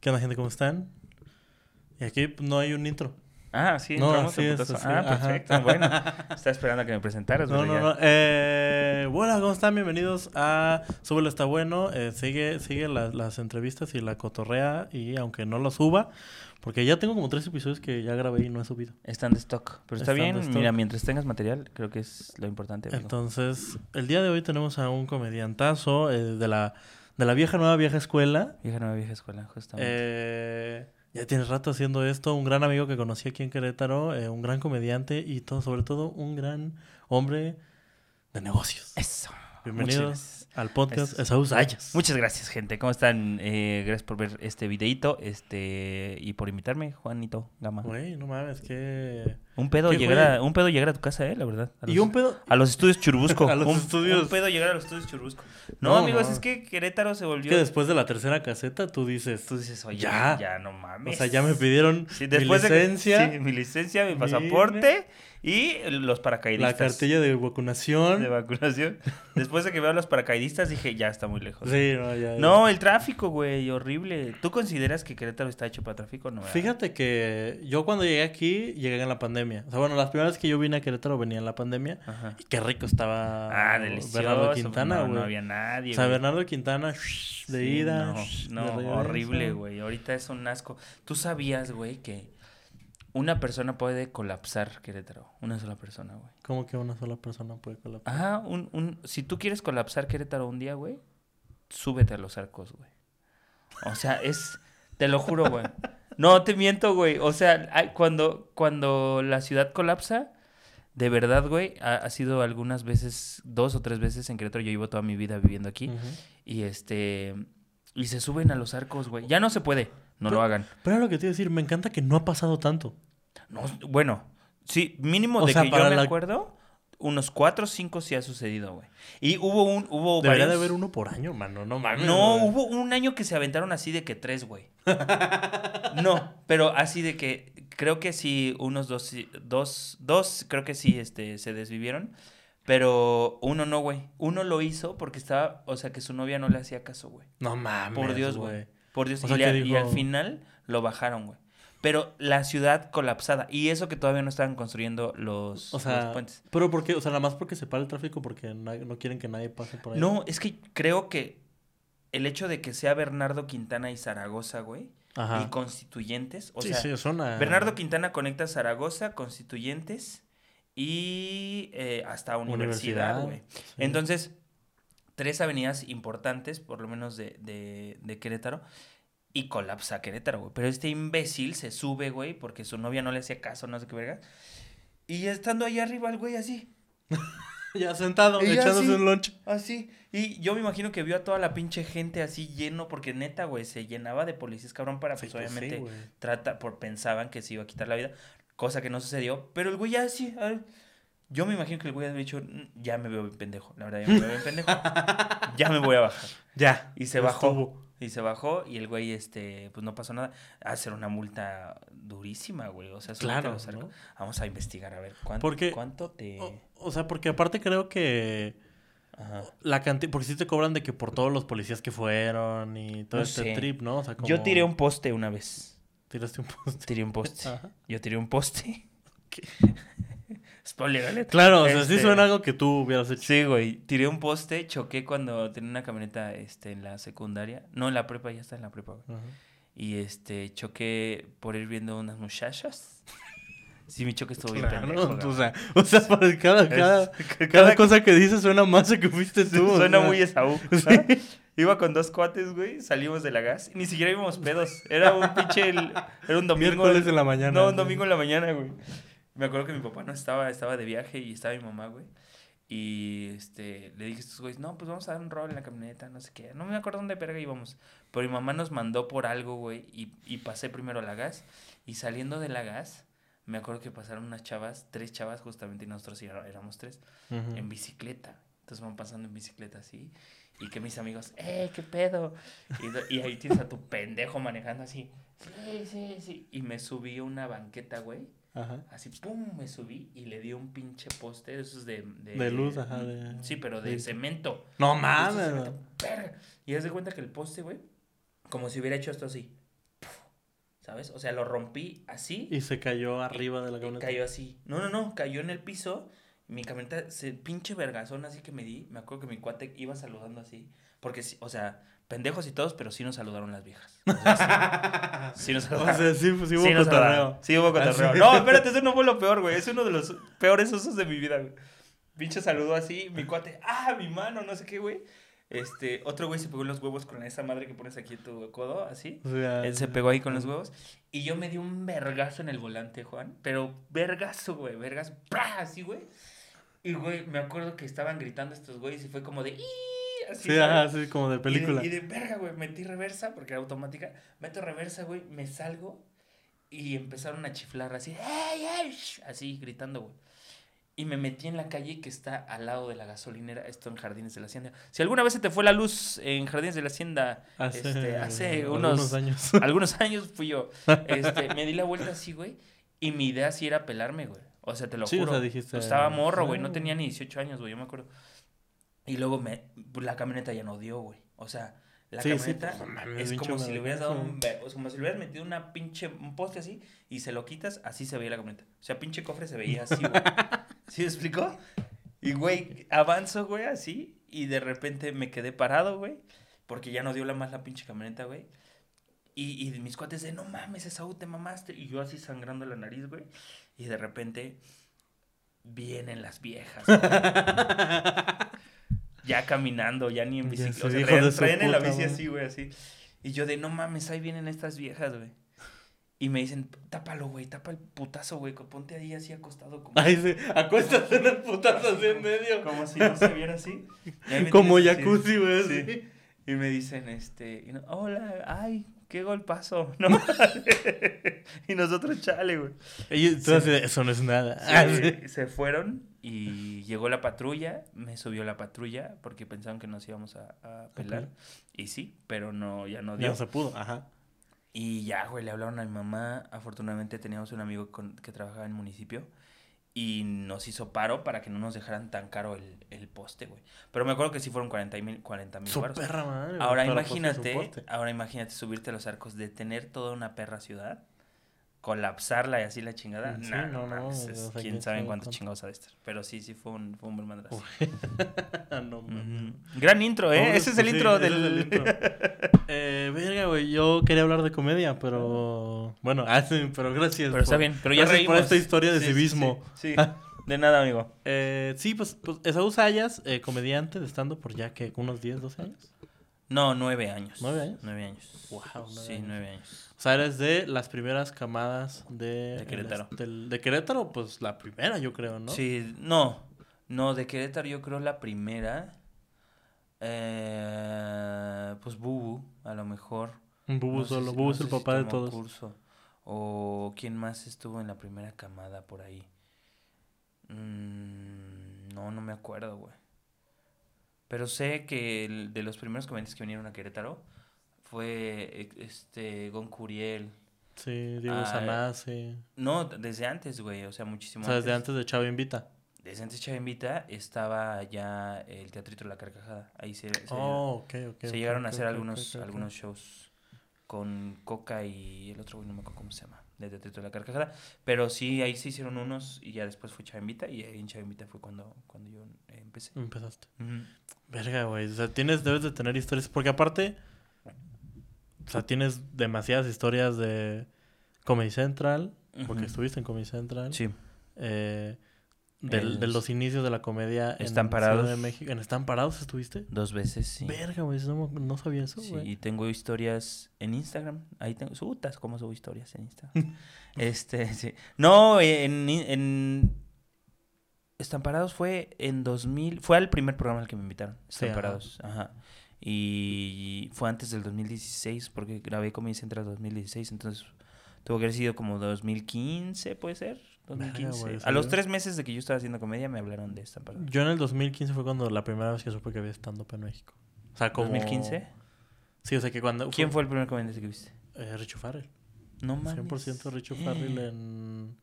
¿Qué onda, gente? ¿Cómo están? Y aquí no hay un intro. Ah, sí, No, entramos así es, Ah, ajá. perfecto, bueno. Estaba esperando a que me presentaras, No, no, ya. no. Eh, bueno, ¿cómo están? Bienvenidos a Súbelo está bueno. Eh, sigue sigue la- las entrevistas y la cotorrea. Y aunque no lo suba, porque ya tengo como tres episodios que ya grabé y no he subido. Están de stock. Pero está Están bien, stock. mira, mientras tengas material, creo que es lo importante. amigo. Entonces, el día de hoy tenemos a un comediantazo eh, de la de la vieja nueva vieja escuela. Vieja nueva vieja escuela, justamente. Eh, ya tienes rato haciendo esto. Un gran amigo que conocí aquí en Querétaro, eh, un gran comediante y todo, sobre todo un gran hombre de negocios. Eso. Bienvenidos al podcast Eso. Esaú Sayas. Muchas gracias, gente. ¿Cómo están? Eh, gracias por ver este videito este y por invitarme, Juanito Gama. Güey, no mames, que... Un pedo Qué llegar a, un pedo llegar a tu casa, eh, la verdad. A Y un pedo... A los estudios Churubusco. A los un, estudios. un pedo llegar a los estudios Churubusco. No, No, amigos, no. es que Querétaro se volvió. Que después de la tercera caseta tú dices... Tú dices, oye, Ya. ya, no mames. O sea, ya me pidieron Sí, mi de licencia, sí, mi licencia, mi mi pasaporte y los la paracaidistas. cartilla de vacunación. de vacunación. Después de que veo a los paracaidistas dije, ya está muy lejos. Sí, no, ya, ya. No, el tráfico, güey, horrible. ¿Tú consideras que Querétaro está hecho para tráfico? No, ¿verdad? Fíjate que yo cuando llegué aquí, llegué en la pandemia. O sea, bueno, las primeras que yo vine a Querétaro venía en la pandemia. Ajá. Y qué rico estaba Ah, delicioso. Bernardo Quintana, no, güey. no había nadie. O sea. Bernardo Quintana, de Sí, ida, No, de no, horrible, güey. Ahorita es un asco. ¿Tú sabías, güey, que una persona puede colapsar Querétaro? Una sola persona, güey. ¿Cómo que una sola persona puede colapsar? Ajá, un, un, si tú quieres colapsar Querétaro un día, güey, súbete a los arcos, güey. O sea, es, te lo juro, güey. No te miento, güey. O sea, cuando, cuando la ciudad colapsa, de verdad, güey, ha, ha sido algunas veces, dos o tres veces en Querétaro. Yo llevo toda mi vida viviendo aquí. Y este, y se suben a los arcos, güey. Ya no se puede, no Pero- lo hagan. Pero lo que te iba a decir, me encanta que no ha pasado tanto. No, bueno, sí, mínimo O de sea, que yo me la- acuerdo, unos cuatro o cinco sí ha sucedido, güey. Y hubo un, hubo Debería de haber uno por año, mano, no mames. No, güey. hubo un año que se aventaron así de que tres, güey. No, pero así de que creo que sí, unos dos, dos, dos creo que sí, este, se desvivieron. Pero uno no, güey. Uno lo hizo porque estaba, o sea, que su novia no le hacía caso, güey. No mames, Por Dios, güey. Por Dios. O y, le- al final lo bajaron, güey. Pero la ciudad colapsada. Y eso que todavía no estaban construyendo los, O los sea, puentes. pero ¿por qué? O sea, nada más porque se para el tráfico porque no quieren que nadie pase por ahí. No, es que creo que el hecho de que sea Bernardo Quintana y Zaragoza, güey, Ajá. y constituyentes, o sí, sea, sí. Bernardo Quintana conecta Zaragoza, constituyentes y eh, hasta universidad, güey. sí. Entonces, tres avenidas importantes, por lo menos de, de, de Querétaro, y colapsa Querétaro, güey. Pero este imbécil se sube, güey, porque su novia no le hacía caso, no sé qué verga. Y estando ahí arriba el güey así, Ya sentado, Y ya echándose sí. un lunch. así. Y yo me imagino que vio a toda la pinche gente así lleno, porque neta, güey, se llenaba de policías, cabrón, para Sí, pues pues sí, obviamente güey. trata, por pensaban que se iba a quitar la vida, cosa que no sucedió, pero el güey ya así, yo me imagino que el güey había dicho, "Mm, ya me veo bien pendejo, la verdad ya me veo bien pendejo, ya me voy a bajar. Ya. Y se bajó. estuvo. Y se bajó y el güey, este, pues no pasó nada. Hacer una multa durísima, güey. O sea, Claro. ¿no? Vamos a investigar, a ver, ¿cuánto, Porque- cuánto te...? O, o sea, porque aparte creo que Ajá. la cantidad... Porque sí te cobran de que por todos los policías que fueron y todo No este sé. trip, ¿no? O sea, como... Yo tiré un poste una vez. Tiraste un post. Tiré un poste. Ajá. Yo tiré un poste. Spoiler alert. Claro, o sea, sí Este, suena algo que tú hubieras hecho. Sí, güey. Tiré un poste, choqué cuando tenía una camioneta este, en la secundaria. No, en la prepa, ya está en la prepa, güey. Y este, choqué por ir viendo unas muchachas. Sí, mi choque estuvo bien Claro, pendejo. o sea, o sea, para cada, cada, Es- cada cosa que dices suena más a que fuiste tú. o Suena sea. muy Esaú. Iba con dos cuates, güey, salimos de la gas y ni siquiera íbamos pedos. Era un pinche, el- era un domingo. Miércoles en la mañana. No, un domingo en la mañana, güey. Me acuerdo que mi papá no estaba, estaba de viaje y estaba mi mamá, güey. Y este, le dije a estos güeyes, no, pues vamos a dar un rol en la camioneta, no sé qué. No me acuerdo dónde verga íbamos. Pero mi mamá nos mandó por algo, güey, y, y pasé primero a la gas. Y saliendo de la gas, me acuerdo que pasaron unas chavas, tres chavas justamente, y nosotros éramos tres Ujú. en bicicleta. Entonces van pasando en bicicleta así. Y que mis amigos, ¡eh, qué pedo! Y, y ahí tienes a tu pendejo manejando así. Sí, sí, sí. Y me subí a una banqueta, güey. Ajá. Así, pum, me subí y le di un pinche poste de esos de... De, De luz, ajá, de- Sí, pero de cemento. No mames. Y haz de cuenta que el poste, güey, como si hubiera hecho esto así. ¿sabes? O sea, lo rompí así. Y se cayó arriba de la camioneta. cayó así. No, no, no, cayó en el piso. Mi camioneta, se pinche vergazón así que me di. Me acuerdo que mi cuate iba saludando así. Porque, o sea, pendejos y todos, pero sí nos saludaron las viejas. O sea, sí, sí nos O saludaron. sea, sí, pues, sí hubo Sí, cotorreo. Sí, hubo cotorreo. Así. No, espérate, eso no fue lo peor, güey. Es uno de los peores osos de mi vida, güey. Pinche saludó así, mi cuate, ah, mi mano, no sé qué, güey. Este, otro güey se pegó en los huevos con esa madre que pones aquí en tu codo, así. O sea, Él se pegó ahí con los huevos. Y yo me di un vergazo en el volante, Juan. Pero vergazo, güey, vergazo. ¡Pra! Así, güey. Y, güey, me acuerdo que estaban gritando estos güeyes y fue como de... "Ii", Así, Sí, ajá, sí, como de película. Y de, y de verga, güey, metí reversa porque era automática. Meto reversa, güey, me salgo y empezaron a chiflar así, ¡Ey, ey! sh", Así, gritando, güey. Y me metí en la calle que está al lado de la gasolinera, esto en Jardines de la Hacienda. Si alguna vez se te fue la luz en Jardines de la Hacienda, Hace, este, hace algunos unos años. algunos años fui yo. Este, me di la vuelta así, güey. Y mi idea sí era pelarme, güey. O sea, te lo Sí, o juro. sea, dijiste, Estaba morro, güey. No "Ah". tenía ni 18 años, güey. Yo me acuerdo. Y luego me, pues, la camioneta ya no dio, güey. O sea, la Sí, sí, camioneta pues, es como si le hubieras dado un... sea, como si le hubieras metido una pinche... Un poste así y se lo quitas, así se veía la camioneta. O sea, pinche cofre se veía así, güey. ¿Sí me explicó? Y, güey, avanzo, güey, así. Y de repente me quedé parado, güey. Porque ya no dio la más la pinche camioneta, güey. Y, y mis cuates de, no mames, Esaú, te mamaste. Y yo así sangrando la nariz, güey. Y de repente vienen las viejas. ya caminando, ya ni en bicicleta. O sea, traían, traían en la bici así, güey, así. Y yo de, no mames, ahí vienen estas viejas, güey. Y me dicen, tápalo, güey, tapa el putazo, güey, ponte ahí así acostado como, Ay, sí, acuéstate en el putazo así en medio. como si no se viera así. Como jacuzzi, güey. Sí. Y me dicen, este, hola, ay, qué golpazo. ¿no? y nosotros, chale, güey. Así de, eso no es nada. Ah. Se, se fueron y llegó la patrulla, me subió la patrulla porque pensaban que nos íbamos a, a pelar. Y sí, pero no, ya no Ya dio. no se pudo, ajá. Y ya, güey, le hablaron a mi mamá. Afortunadamente teníamos un amigo con- que trabajaba en el municipio y nos hizo paro para que no nos dejaran tan caro el, el poste, güey. Pero me acuerdo que sí fueron 40 mil 40 mil Ahora imagínate, ahora imagínate subirte a los arcos de tener toda una perra ciudad, colapsarla y así la chingada. Sí, Nah, no, no, no, es- sea, quién quién sabe en cuánto. chingados ha de estar. Pero sí, sí fue un, fue un buen madrazo. No. Ujú. Gran intro, ¿eh? Ese es el sí, intro es del... el intro. eh, verga, güey, yo quería hablar de comedia, pero... Bueno, ah, sí, pero gracias. Pero está por- bien, pero ya gracias reímos. por esta historia de civismo. Sí, sí. de nada, amigo. Eh, sí, pues, pues Esaú Sayas, eh, comediante de estando por ya que unos 10, 12 años. No, nueve años. ¿Nueve años? Nueve años. Wow, nueve Sí, años. nueve años. O sea, eres de las primeras camadas de... De Querétaro. el- del- de Querétaro, pues la primera, yo creo, ¿no? Sí, no. No, de Querétaro yo creo la primera. Eh, pues Bubu, a lo mejor. Bubu No solo, si- Bubu no es el si papá de todos. curso. O quién más estuvo en la primera camada por ahí. Mm, no, no me acuerdo, güey. Pero sé que el- de los primeros comediantes que vinieron a Querétaro fue eh, este Gon Curiel. Sí, Diego Ah, Sanasi. No, desde antes, güey, o sea, muchísimo O sea, desde antes de Chava Invita. Desde antes Chava Invita estaba ya el Teatrito La Carcajada. Ahí se, se- Oh, ok, ok. se llegaron a hacer algunos, algunos shows con Coca y el otro güey, no me acuerdo cómo se llama, de Teatrito La Carcajada. Pero sí, ahí se hicieron unos y ya después fue Chava Invita y ahí en Chava Invita fue cuando, cuando yo empecé. Empezaste. Verga, güey. O sea, tienes, debes de tener historias. Porque aparte, o sea, tienes demasiadas historias de Comedy Central. Porque estuviste en Comedy Central. Sí. Eh, del- de los inicios de la comedia en Están Ciudad Parados. de México. ¿En Están Parados estuviste? Dos veces, sí. Verga, güey. No, no sabía eso, Sí, y tengo historias en Instagram. Ahí tengo. Sutas, ¿cómo subo historias en Instagram? este, sí. No, en, en. Estamparados fue en 2000. Fue al primer programa al que me invitaron. Sí, ajá. Estamparados. Ajá. Y fue antes del 2016, porque grabé Comedy Central 2016. Entonces tuvo que haber sido como 2015, puede ser. 2015. güey, A los tres meses de que yo estaba haciendo comedia me hablaron de Estamparados. Yo en el 2015 fue cuando la primera vez que supe que había stand-up en México. O sea, como... ¿2015? Sí, o sea, que cuando... ¿Quién fue el primer comediante que viste? Eh, Richo Farrell. No mames. 100% Richo Farrell en...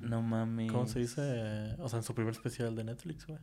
No mames. ¿Cómo se dice? O sea, en su primer especial de Netflix, güey.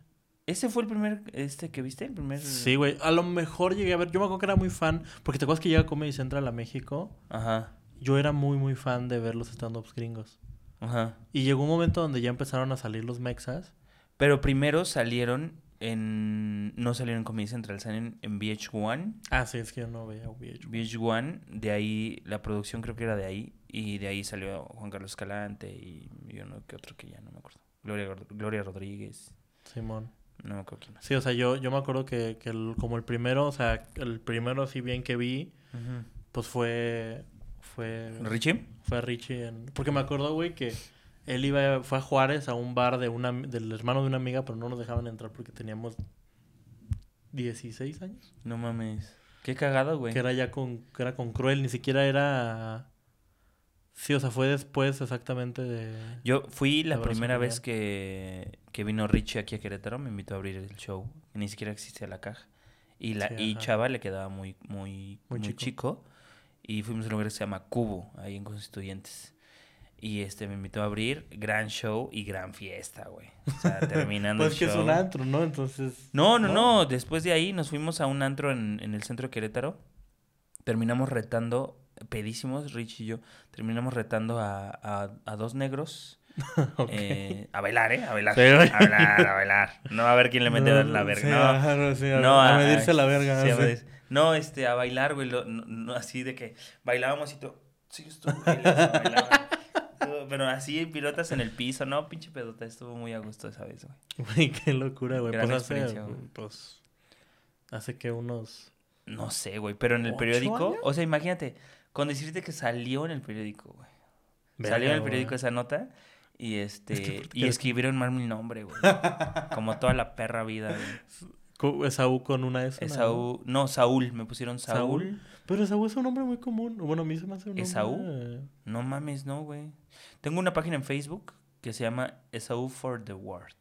¿Ese fue el primer este que viste? ¿El primer? Sí, güey. A lo mejor llegué a ver... Yo me acuerdo que era muy fan. Porque te acuerdas que llega Comedy Central a México. Ajá. yo era muy, muy fan de ver los stand-ups gringos. Ajá. Y llegó un momento donde ya empezaron a salir los mexas. Pero primero salieron en... No salieron en Comedy Central, salieron en VH1. Ah, sí, es que yo no veía VH1. VH1, de ahí, la producción creo que era de ahí. Y de ahí salió Juan Carlos Escalante y, y uno que otro que ya no me acuerdo. Gloria, Gloria Rodríguez. Simón. No me acuerdo quién más. Sí, o sea, yo, yo me acuerdo que, que el- como el primero, o sea, el primero así bien que vi, pues fue... Fue... ¿Richie? Fue Richie en... Porque me acuerdo, güey, que él iba, fue a Juárez a un bar de una, del hermano de una amiga, pero no nos dejaban entrar porque teníamos 16 años. No mames. Qué cagado, güey. Que era ya con, que era con Cruel, ni siquiera era... Sí, o sea, fue después exactamente de... Yo fui la primera vez que, que vino Richie aquí a Querétaro, me invitó a abrir el show. Ni siquiera existía la caja. Y, la, Sí, y. Chava le quedaba muy, muy, Muy muy, chico. chico. Y fuimos a un lugar que se llama Cubo, ahí en Constituyentes. Y este me invitó a abrir, gran show y gran fiesta, güey. O sea, terminando Pues el que es un antro, ¿no? Entonces... No, no, ¿No? no. Después de ahí nos fuimos a un antro en, en el centro de Querétaro. Terminamos retando, pedísimos, Rich y yo, terminamos retando a, a, a dos negros. Eh, a bailar, ¿eh? A bailar. Sí, a bailar, a bailar. No a ver quién le mete No, la verga. sí, no, ajá, no, sí, a, no, a medirse la verga. sí, a No, este, a bailar, güey. lo- no, así de que bailábamos y todo. Sí, estuvo Pero así, pilotas en el piso. No, pinche pedota. Estuvo muy a gusto esa vez, güey. Güey, qué locura, güey. Gran Pues hace, experiencia, güey. pues, hace que unos... No sé, güey, pero en el ¿Ocho periódico, años? o sea, imagínate, con decirte que salió en el periódico, güey. Verga, salió en el güey. periódico esa nota y este que y escribieron mal mi nombre, güey. Como toda la perra vida, güey. Esaú con una S. ¿no? Esaú, no, Saúl, me pusieron Saúl. Saúl. Pero Esaú es un nombre muy común. Bueno, a mí se me hace un nombre... ¿Esaú? No mames, no, güey. Tengo una página en Facebook que se llama Esaú for the World.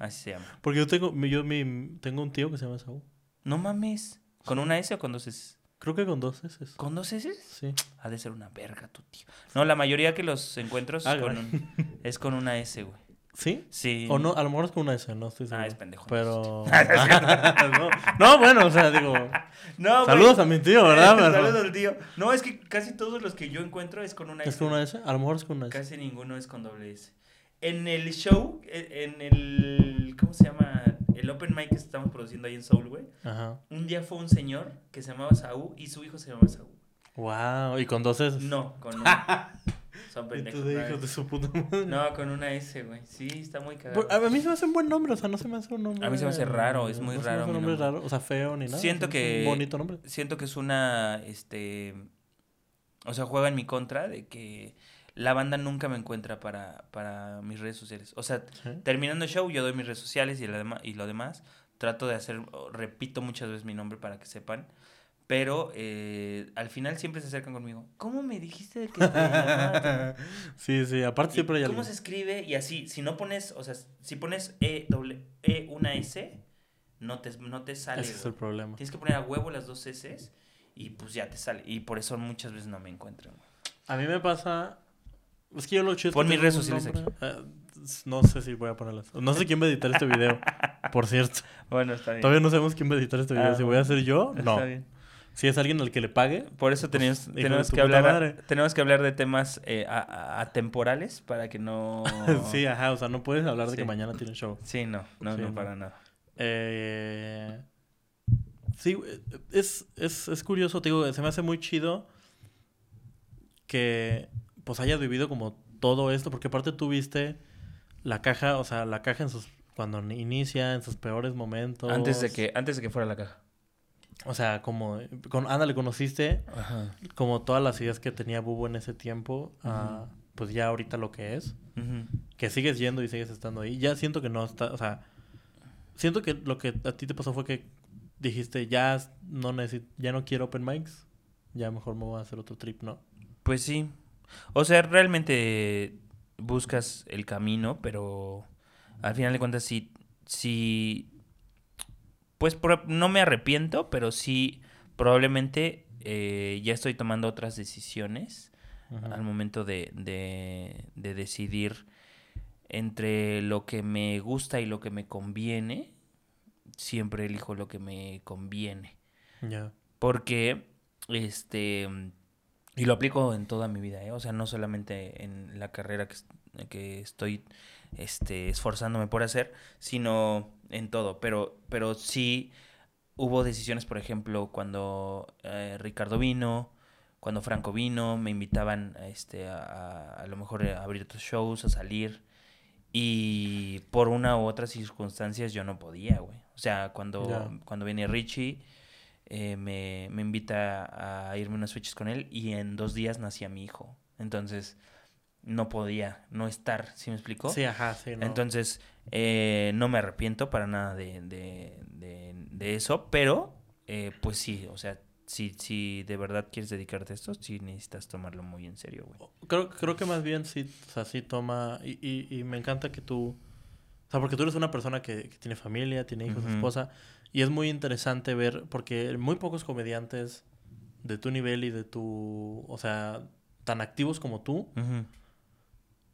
Así se llama. Porque yo tengo, yo mi, tengo un tío que se llama Esaú. No mames. ¿Con una S o con dos S? Creo que con dos S. ¿Con dos S? Sí. Ha de ser una verga tu tío. No, la mayoría que los encuentro es, Ah, con, güey. un- es con una S, güey. ¿Sí? Sí. O no, a lo mejor es con una S, no estoy seguro. Ah, es pendejo. Pero... no, no, bueno, o sea, digo... No, güey. Saludos a mi tío, ¿verdad? Saludos al tío. No, es que casi todos los que yo encuentro es con una S. ¿Es con una S? A lo mejor es con una S. Casi ninguno es con doble S. En el show, e- en el. ¿Cómo se llama? El open mic que estamos produciendo ahí en Soul, güey. Ajá. Un día fue un señor que se llamaba Saúl y su hijo se llamaba Saúl. Wow. ¿Y con dos S? No, con una. Son pendejos. de su puta madre. No, con una S, güey. Sí, está muy cagado. Por- A mí se me hace un buen nombre, o sea, no se me hace un nombre. A mí se me hace raro, es muy no se me raro hace un nombre nombre. raro, o sea, feo ni nada. Siento que- Un bonito nombre. Siento que es una. Este. O sea, juega en mi contra de que la banda nunca me encuentra para, para mis redes sociales. O sea, Sí. terminando el show, yo doy mis redes sociales y, dema- y lo demás. Trato de hacer, repito muchas veces mi nombre para que sepan. Pero eh, al final siempre se acercan conmigo. ¿Cómo me dijiste que te llamabas? sí, sí, aparte siempre hay ¿Cómo alguien. se escribe? Y así, si no pones, o sea, si pones E, doble, e una S, no te, no te sale. Ese es el problema. Tienes que poner a huevo las dos S y pues ya te sale. Y por eso muchas veces no me encuentran. A mí me pasa. Es que yo lo chido Pon mis redes sociales nombre- Eh, no sé si voy a ponerlas. No sé quién va a editar este video, por cierto. Bueno, está bien. Todavía no sabemos quién va a editar este video. Ah, si voy a ser yo, Está no. bien. Si es alguien al que le pague, Por eso tenemos, de tenemos tu que hablar madre. tenemos que hablar de temas eh, atemporales para que no sí, ajá, o sea, no puedes hablar de que mañana tiene show. Sí, no, no, Sí, no, no. para nada. Eh, sí, es, es, es curioso, te digo, se me hace muy chido que pues hayas vivido como todo esto, porque aparte tú viste la caja, o sea, la caja en sus cuando ni- inicia, en sus peores momentos. Antes de que antes de que fuera la caja. O sea, como, con, ándale, conociste Ajá. como todas las ideas que tenía Bubo en ese tiempo, a, pues ya ahorita lo que es. que sigues yendo y sigues estando ahí. Ya siento que no está, o sea, siento que lo que a ti te pasó fue que dijiste, ya no necesito, ya no quiero open mics, ya mejor me voy a hacer otro trip, ¿no? Pues sí. O sea, realmente buscas el camino, pero al final de cuentas sí, sí, pues no me arrepiento, pero sí probablemente eh, ya estoy tomando otras decisiones Ajá. al momento de, de, de decidir entre lo que me gusta y lo que me conviene. Siempre elijo lo que me conviene. Ya. Porque, este, Y lo aplico en toda mi vida, ¿eh? O sea, no solamente en la carrera que, que estoy este, esforzándome por hacer, sino en todo. Pero, pero sí hubo decisiones, por ejemplo, cuando eh, Ricardo vino, cuando Franco vino, me invitaban este, a, a, lo mejor a abrir otros shows, a salir. Y por una u otra circunstancias yo no podía, güey. O sea, cuando, cuando viene Richie, eh, me, me, invita a irme unas fechas con él y en dos días nacía mi hijo. Entonces, no podía no estar, ¿sí me explicó? Sí, ajá, sí. No. Entonces, eh, no me arrepiento para nada de, de, de, de eso, pero, eh, pues sí, o sea, si, si de verdad quieres dedicarte a esto, sí necesitas tomarlo muy en serio, güey. Creo, creo que más bien sí, o sea, sí toma, y, y, y me encanta que tú, o sea, porque tú eres una persona que, que tiene familia, tiene hijos, esposa, y es muy interesante ver, porque muy pocos comediantes de tu nivel y de tu, o sea, tan activos como tú,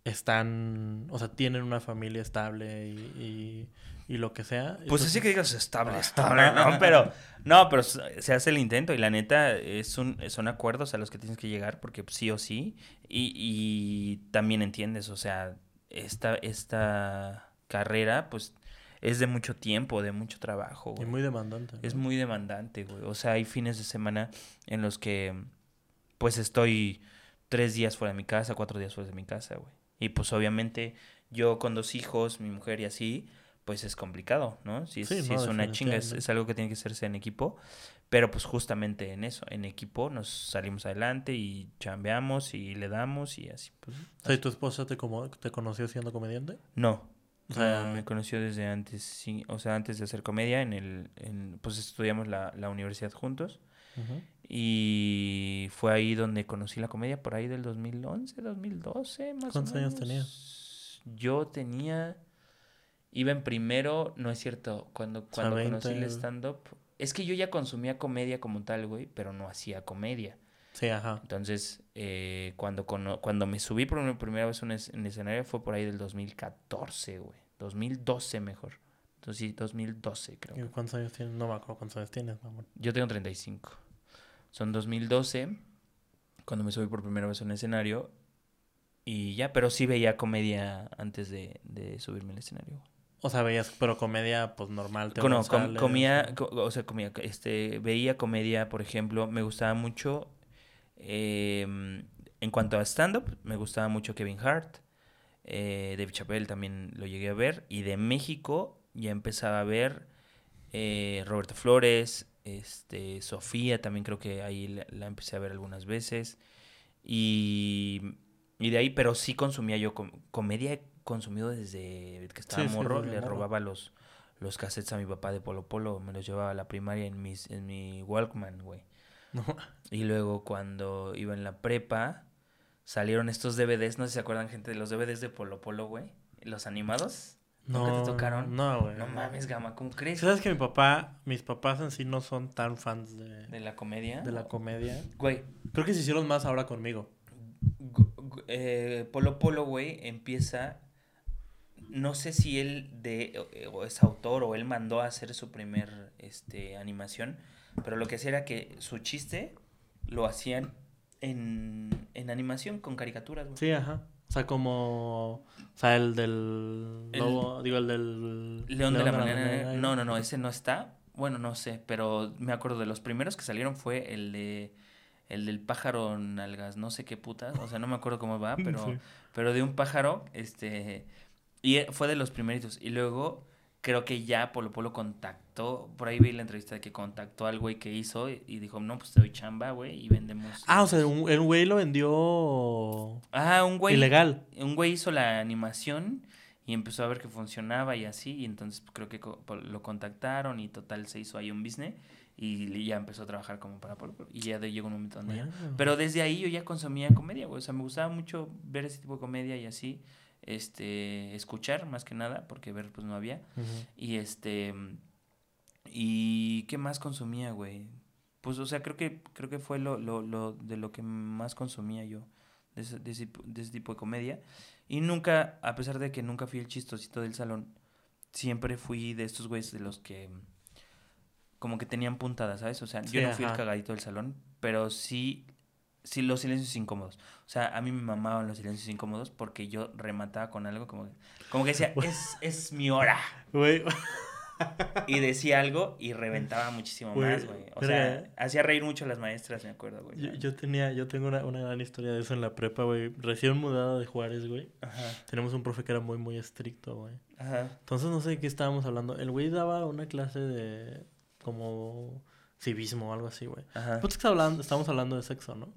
están, o sea, tienen una familia estable y, y, y lo que sea. Pues así que digas estable, estable, ¿no? Pero, no, pero se hace el intento y la neta es un, son acuerdos a los que tienes que llegar porque sí o sí. Y, y también entiendes, o sea, esta, esta carrera, pues, es de mucho tiempo, de mucho trabajo, Y güey. muy demandante. Es muy demandante, güey. O sea, hay fines de semana en los que, pues, estoy tres días fuera de mi casa, cuatro días fuera de mi casa, güey. Y pues, obviamente, yo con dos hijos, mi mujer y así, pues es complicado, ¿no? Si es, Sí, no, es una chinga, es, algo que tiene que hacerse en equipo. Pero pues justamente en eso, en equipo nos salimos adelante y chambeamos y le damos y así, pues. Sea, ¿y tu esposa te, como, te conoció siendo comediante? No. O sea, no, me conoció desde antes, sí, o sea, antes de hacer comedia, en el, en, pues estudiamos la, la universidad juntos. Y fue ahí donde conocí la comedia, por ahí del 2011, 2012, más ¿Cuántos o años menos. tenías? Yo tenía, iba en primero, no es cierto, cuando, cuando conocí el 20. stand-up, es que yo ya consumía comedia como tal, güey, pero no hacía comedia. Sí, ajá. Entonces, eh, cuando, cono- cuando me subí por una primera vez en en escenario fue por ahí del 2014, güey. 2012 mejor. Entonces sí, 2012 creo. ¿Y cuántos años tienes? No me acuerdo cuántos años tienes, mamón. Yo tengo 35. Son 2012 cuando me subí por primera vez a un escenario. Y ya, pero sí veía comedia antes de, de subirme al escenario. O sea, veías, pero comedia, pues normal. Co- no, com- comía, co- o sea, comía, este, veía comedia, por ejemplo, me gustaba mucho, eh, en cuanto a stand-up, me gustaba mucho Kevin Hart, eh, Dave Chappelle también lo llegué a ver, y de México ya empezaba a ver eh, Roberto Flores, este, Sofía, también creo que ahí la, la empecé a ver algunas veces, y, y de ahí, pero sí consumía yo com- comedia, he consumido desde que estaba Sí, morro, le morro. robaba los los cassettes a mi papá de Polo Polo, me los llevaba a la primaria en, mis, en mi Walkman, güey. No. Y luego cuando iba en la prepa, salieron estos DVDs, no sé si se acuerdan gente de los DVDs de Polo Polo, güey. Los animados. ¿Nunca te No, tocaron? No, güey. No mames, Gama, ¿cómo crees? ¿Sabes que mi papá, mis papás en sí no son tan fans de, ¿De la comedia? de la comedia? Güey, Creo que se hicieron más ahora conmigo. gu- eh, Polo Polo, güey, empieza... No sé si él de, o- o es autor o él mandó a hacer su primer este, animación, pero lo que hacía era que su chiste lo hacían en, en animación con caricaturas, güey. Sí, ajá. O sea, como... O sea, el del... El- lobo- digo, el del... León de la mañana. Mañana, No, no, no, ese no está. Bueno, no sé, pero me acuerdo de los primeros que salieron fue el de el del pájaro nalgas, no sé qué putas, o sea, no me acuerdo cómo va, pero Sí. pero de un pájaro, este y fue de los primeritos y luego creo que ya Polo Polo contactó, por ahí vi la entrevista de que contactó al güey que hizo y, dijo, "No, pues te doy chamba, güey, y vendemos." Ah, o sea, un, el güey lo vendió... Ah, un güey Ilegal. un güey hizo la animación y empezó a ver que funcionaba y así, y entonces creo que co- lo contactaron y total se hizo ahí un business y ya empezó a trabajar como para Polo Polo, y ya de- llegó un momento donde ya- Bueno. Pero desde ahí yo ya consumía comedia, güey, o sea, me gustaba mucho ver ese tipo de comedia y así, este, escuchar más que nada, porque ver pues no había, y este, y ¿qué más consumía, güey? Pues, o sea, creo que, creo que fue lo, lo, lo de lo que más consumía yo, de ese, de ese, de ese tipo de comedia. Y nunca, a pesar de que nunca fui el chistosito del salón, siempre fui de estos güeyes de los que como que tenían puntadas, ¿sabes? O sea, yo no fui el cagadito del salón, pero sí sí, los silencios incómodos. O sea, a mí me mamaban los silencios incómodos porque yo remataba con algo como, como que decía, es, es mi hora. Güey, Y decía algo y reventaba muchísimo más, güey. O sea, ¿eh? hacía reír mucho a las maestras, me acuerdo, güey. yo, yo tenía, yo tengo una, una gran historia de eso en la prepa, güey. Recién mudado de Juárez, güey. Ajá, Tenemos un profe que era muy, muy estricto, güey. ajá. Entonces no sé de qué estábamos hablando. El güey daba una clase de como civismo o algo así, güey. Ajá. Pues que hablando, estamos hablando de sexo, ¿no?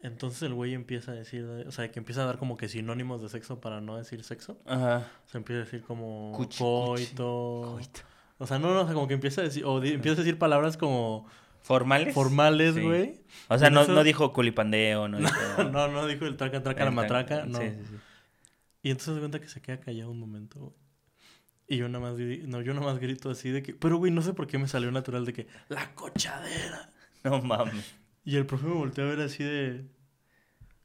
Entonces el güey empieza a decir, de- o sea, que empieza a dar como que sinónimos de sexo para no decir sexo. Ajá. O sea, empieza a decir como Cuchi, coito. Coito. O sea, no, no, o sea, como que empieza a decir, o empieza a decir palabras como ¿Formales? formales, Sí. güey. O sea, no, eso- no dijo culipandeo, no dijo... No, no dijo el traca, traca, la matraca, no. Sí, sí, sí. Y entonces se cuenta que se queda callado un momento, güey. Y yo nada más, no, yo nada más grito así de que, pero güey, no sé por qué me salió natural de que, la cochadera. No mames. Y el profe me volteó a ver así de,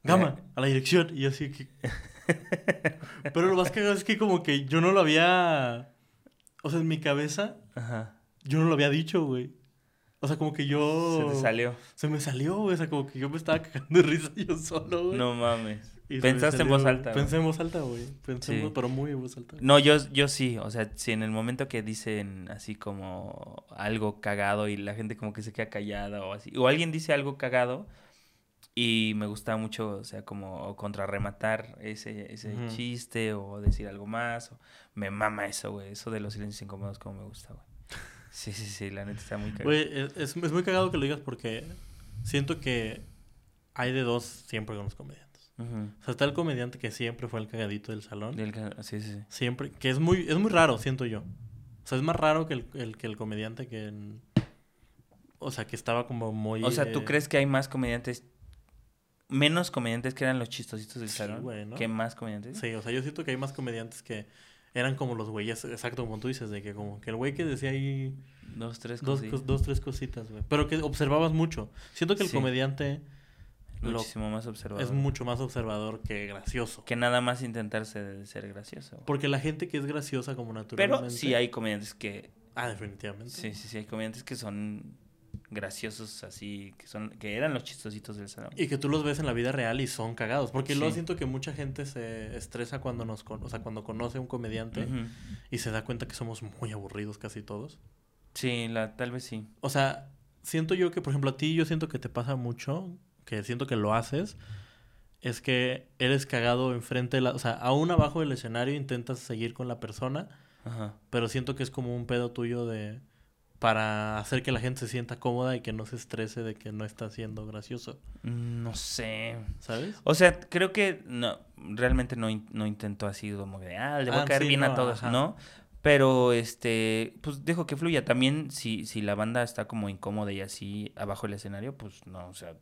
gama, a la dirección. Y yo así que... pero lo más cagado es que como que yo no lo había, o sea, en mi cabeza, Ajá. yo no lo había dicho, güey. O sea, como que yo... Se te salió. Se me salió, güey. O sea, como que yo me estaba cagando de risa yo solo, güey. No mames. Pensaste en voz alta. Pensé en voz alta, güey. Pensé en voz- pero muy en voz alta. No, yo, yo sí, o sea, si en el momento que dicen así como algo cagado y la gente como que se queda callada o así, o alguien dice algo cagado y me gusta mucho, o sea, como contrarrematar ese, ese chiste o decir algo más, o me mama eso, güey, eso de los silencios incómodos como me gusta, güey. Sí, sí, sí, la neta está muy cagado. Güey, es, es- es muy cagado que lo digas porque siento que hay de dos siempre con los comediantes. O sea, está el comediante que siempre fue el cagadito del salón. Del sí, sí, sí. Siempre. Que es muy, es muy raro, siento yo. O sea, es más raro que el, el- que el comediante que... en- o sea, que estaba como muy... O sea, ¿tú eh, crees que hay más comediantes, menos comediantes que eran los chistositos del Sí, salón? güey, ¿no? ¿Que más comediantes? Sí, o sea, yo siento que hay más comediantes que eran como los güeyes, exacto como tú dices, de que como que el güey que decía ahí Dos, tres dos, cosillas. cos- dos tres cositas, güey. Pero que observabas mucho. Siento que el Sí. comediante Muchísimo más observador. es mucho más observador que gracioso. Que nada más intentarse de ser gracioso. Porque la gente que es graciosa como naturalmente... Pero sí hay comediantes que... Ah, definitivamente. Sí, sí, sí, hay comediantes que son graciosos así, que son que eran los chistositos del salón. Y que tú los ves en la vida real y son cagados. Porque Sí. siento que mucha gente se estresa cuando nos con- o sea, cuando conoce a un comediante y se da cuenta que somos muy aburridos casi todos. Sí, la, tal vez sí. O sea, siento yo que, por ejemplo, a ti yo siento que te pasa mucho, que siento que lo haces, es que eres cagado enfrente de la... O sea, aún abajo del escenario intentas seguir con la persona, Ajá. pero siento que es como un pedo tuyo de... para hacer que la gente se sienta cómoda y que no se estrese de que no está siendo gracioso, Mm, No sé. ¿sabes? O sea, creo que no, realmente no, no intento así como de, ah, le voy a Ah, caer sí, bien no, a todos, ajá. ¿no? Pero, este, pues dejo que fluya. También si, si la banda está como incómoda y así abajo del escenario, pues no, o sea,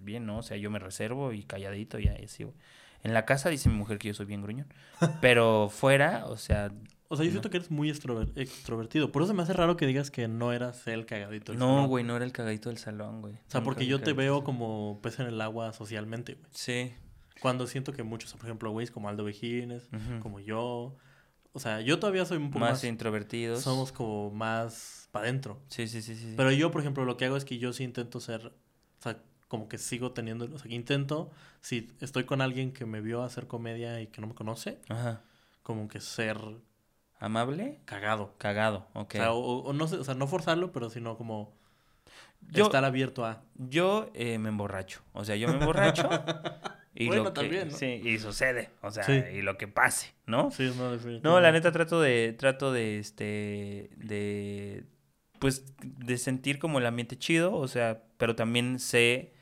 pues bien, ¿no? O sea, yo me reservo y calladito y así, güey. En la casa dice mi mujer que yo soy bien gruñón. Pero fuera, o sea, O sea, yo No. siento que eres muy extrover- extrovertido. Por eso me hace raro que digas que no eras el cagadito. del no, salón. güey, no era el cagadito del salón, güey. O sea, Nunca porque yo te veo como pez en el agua socialmente, güey. Sí. Cuando siento que muchos, por ejemplo, güeyes como Aldo Vejines, como yo. O sea, yo todavía soy un poco más, más. introvertidos. somos como más para adentro. Sí, sí, sí, sí. sí. Pero yo, por ejemplo, lo que hago es que yo sí intento ser. O sea, como que sigo teniendo. O sea, que intento. Si estoy con alguien que me vio hacer comedia y que no me conoce, Ajá. como que ser ¿Amable? cagado. Cagado, ok. O, sea, o, o no o sea, no forzarlo, pero sino como Yo- estar abierto a. Yo eh, me emborracho. O sea, yo me emborracho. y Bueno, lo que, también, ¿no? Sí, y sucede. O sea, Sí. y lo que pase, ¿no? Sí, no, definitivamente. No, la neta trato de, trato de, este, de, pues, de sentir como el ambiente chido, o sea, pero también sé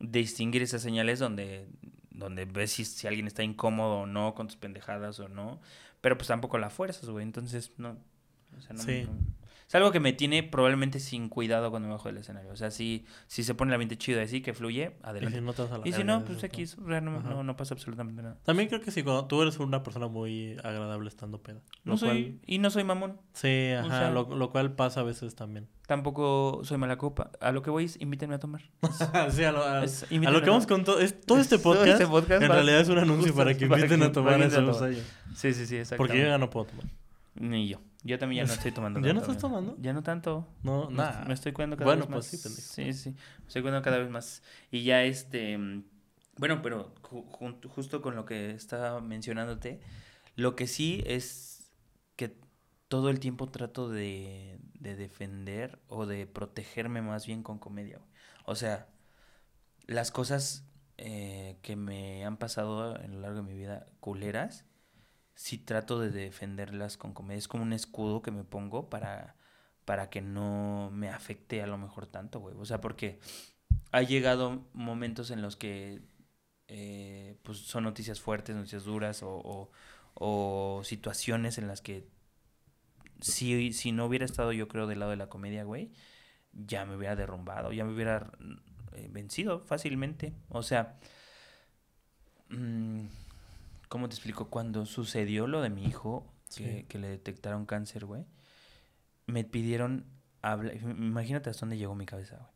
distinguir esas señales donde, donde ves si, si alguien está incómodo o no con tus pendejadas o no, pero pues tampoco la fuerzas, güey, entonces, no, o sea, no, Sí. no- es algo que me tiene probablemente sin cuidado cuando me bajo del escenario, o sea, si, si se pone el ambiente chido así, que fluye, Y adelante. si no te vas a la Y si no, pues o sea, no, no, no pasa absolutamente nada. También creo que sí, cuando tú eres una persona muy agradable estando peda. No soy, cual, y no soy mamón. sí, ajá, sea- lo, lo cual pasa a veces también. Tampoco soy mala copa. A lo que voy es invítenme a tomar. sí, a lo, a- Es- a lo que vamos con todo, es, todo este podcast, este podcast en realidad es un anuncio para que para inviten que- a tomar para a esos. Sí, sí, sí, exacto. Porque yo ya no puedo tomar. Ni yo. Yo también ya no estoy tomando ¿Ya no estás tomando? Ya no tanto. No, nada. Me estoy cuidando cada Bueno, vez más. pues sí, pendejo. Sí, sí. Me estoy cuidando cada vez más. Y ya este. Bueno, pero ju- justo con lo que estaba mencionándote, lo que sí es que todo el tiempo trato de, de defender o de protegerme más bien con comedia. güey. O sea, las cosas eh, que me han pasado a lo largo de mi vida culeras, sí trato de defenderlas con comedia. Es como un escudo que me pongo para, para que no me afecte a lo mejor tanto, güey. O sea, porque ha llegado momentos en los que eh, pues son noticias fuertes, noticias duras o, o- situaciones en las que si, si no hubiera estado yo creo del lado de la comedia, güey, ya me hubiera derrumbado, ya me hubiera eh, vencido fácilmente. O sea, mm, ¿cómo te explico? Cuando sucedió lo de mi hijo, que, Sí. que le detectaron cáncer, güey, me pidieron hablar. Imagínate hasta dónde llegó mi cabeza, güey.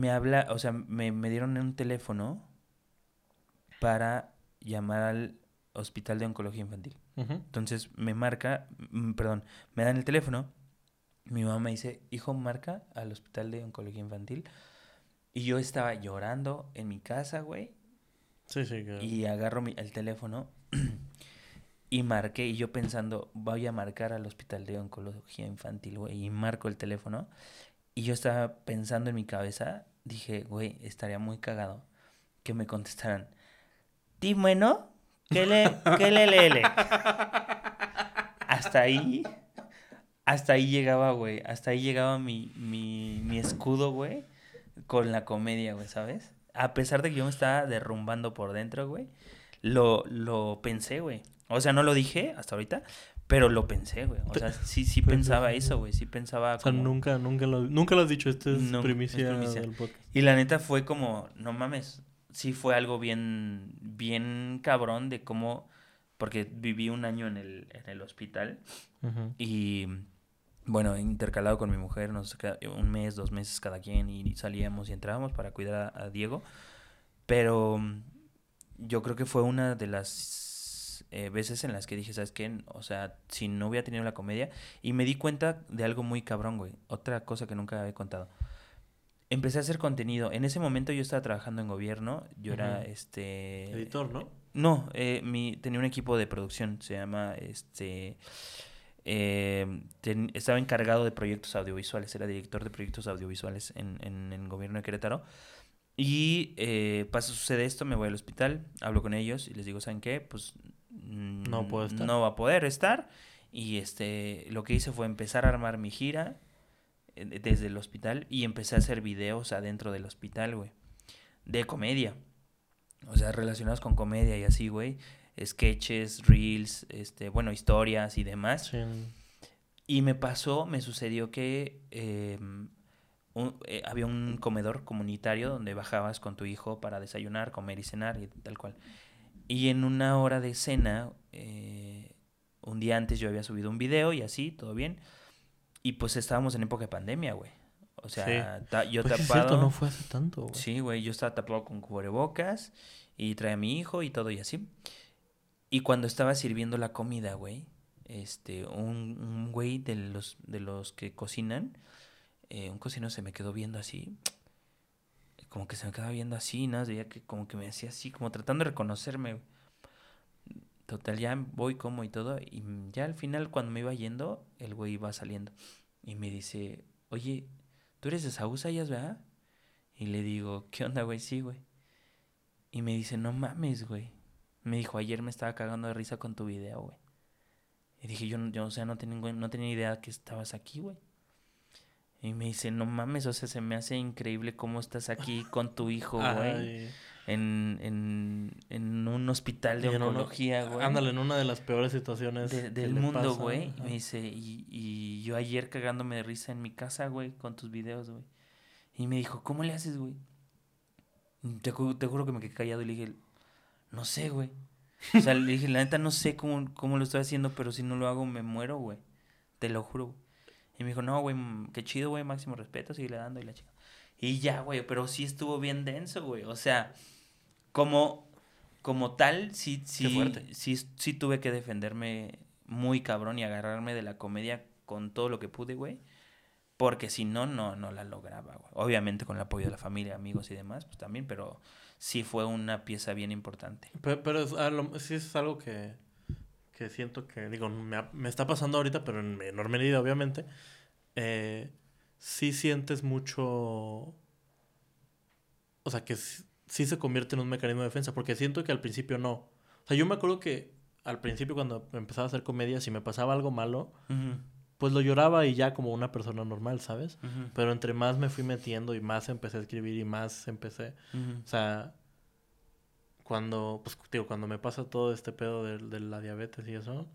Me habla, o sea, me, me dieron un teléfono para llamar al hospital de oncología infantil. Entonces me marca, mm, perdón, me dan el teléfono. Mi mamá me dice, hijo, marca al hospital de oncología infantil. Y yo estaba llorando en mi casa, güey. Y agarro el teléfono y marqué. Y yo pensando, voy a marcar al hospital de oncología infantil, güey. Y marco el teléfono. Y yo estaba pensando en mi cabeza, dije, güey, estaría muy cagado que me contestaran, ¿Ti bueno? ¿Qué le, qué le, le, le?". Hasta ahí, hasta ahí llegaba, güey. Hasta ahí llegaba mi, mi, mi escudo, güey, con la comedia, güey, ¿sabes? A pesar de que yo me estaba derrumbando por dentro, güey, lo, lo pensé, güey. O sea, no lo dije hasta ahorita, pero lo pensé, güey. O sea, sí, sí Pues, pensaba eso, güey. Sí pensaba O sea, nunca, nunca lo, nunca lo has dicho. Esto es No, es primicia, primicia. del podcast. Y la neta fue como, no mames, sí fue algo bien, bien cabrón de cómo, porque viví un año en el, en el hospital y, bueno, intercalado con mi mujer, nos un mes, dos meses cada quien y salíamos y entrábamos para cuidar a, a Diego, pero mm, yo creo que fue una de las eh, veces en las que dije, ¿sabes qué? O sea, si no hubiera tenido la comedia, y me di cuenta de algo muy cabrón, güey, otra cosa que nunca había contado empecé a hacer contenido. En ese momento yo estaba trabajando en gobierno. Yo era este. Editor, ¿no? No, eh, mi, tenía un equipo de producción. Se llama este. Eh, ten- estaba encargado de proyectos audiovisuales. Era director de proyectos audiovisuales en, en, en el gobierno de Querétaro. Y eh, pasa, sucede esto, me voy al hospital, hablo con ellos y les digo, ¿saben qué? Pues mm, No puedo estar. no va a poder estar. Y este, lo que hice fue empezar a armar mi gira eh, de- desde el hospital y empecé a hacer videos adentro del hospital, güey. De comedia. O sea, relacionados con comedia y así, güey. Sketches, reels, este, bueno, historias y demás. Sí. Y me pasó, me sucedió que eh, un- eh, había un comedor comunitario donde bajabas con tu hijo para desayunar, comer y cenar y tal cual. Y en una hora de cena, eh, un día antes yo había subido un video y así, todo bien. Y pues estábamos en época de pandemia, güey. O sea, ta- yo Pues sí, es tapado. cierto, no fue hace tanto, güey. Sí, güey, yo estaba tapado con cubrebocas y traía a mi hijo y todo y así. Y cuando estaba sirviendo la comida, güey, este, un, güey de los, de los que cocinan, eh, un cocinero se me quedó viendo así, como que se me quedaba viendo así, ¿no? Veía que como que me hacía así, como tratando de reconocerme. Total, ya voy como y todo, y ya al final cuando me iba yendo, el güey iba saliendo y me dice, oye, ¿tú eres de Saúl verdad? Y le digo, ¿qué onda, güey? Sí, güey. Y me dice, no mames, güey. Me dijo, ayer me estaba cagando de risa con tu video, güey. Y dije, yo, yo o sea, no tenía, no tenía idea que estabas aquí, güey. Y me dice, no mames, o sea, se me hace increíble cómo estás aquí con tu hijo, güey. En, en, en un hospital de oncología, güey. Ándale, en una de las peores situaciones de- del mundo, güey. Me dice, y, y yo ayer cagándome de risa en mi casa, güey, con tus videos, güey. Y me dijo, ¿cómo le haces, güey? Te, te juro que me quedé callado y le dije, no sé, güey. O sea, le dije, la neta no sé cómo, cómo lo estoy haciendo, pero si no lo hago me muero, güey. Te lo juro. güey. Y me dijo, no, güey, mm, qué chido, güey, máximo respeto, sigue dando y la chica. Y ya, güey, pero sí estuvo bien denso, güey. O sea, como, como tal, sí, sí, sí, sí tuve que defenderme muy cabrón y agarrarme de la comedia con todo lo que pude, güey. Porque si no, no, no la lograba, güey. Obviamente con el apoyo de la familia, amigos y demás, pues también, pero sí fue una pieza bien importante. Pero, pero es, lo- sí es algo que, que siento que, digo, me, me está pasando ahorita, pero en menor medida, obviamente. Eh, sí sientes mucho. O sea, que sí, sí se convierte en un mecanismo de defensa, porque siento que al principio no. O sea, yo me acuerdo que al principio, cuando empezaba a hacer comedia, si me pasaba algo malo, pues lo lloraba y ya como una persona normal, ¿sabes? Pero entre más me fui metiendo y más empecé a escribir y más empecé. O sea, cuando, pues digo, cuando me pasa todo este pedo de, de la diabetes y eso,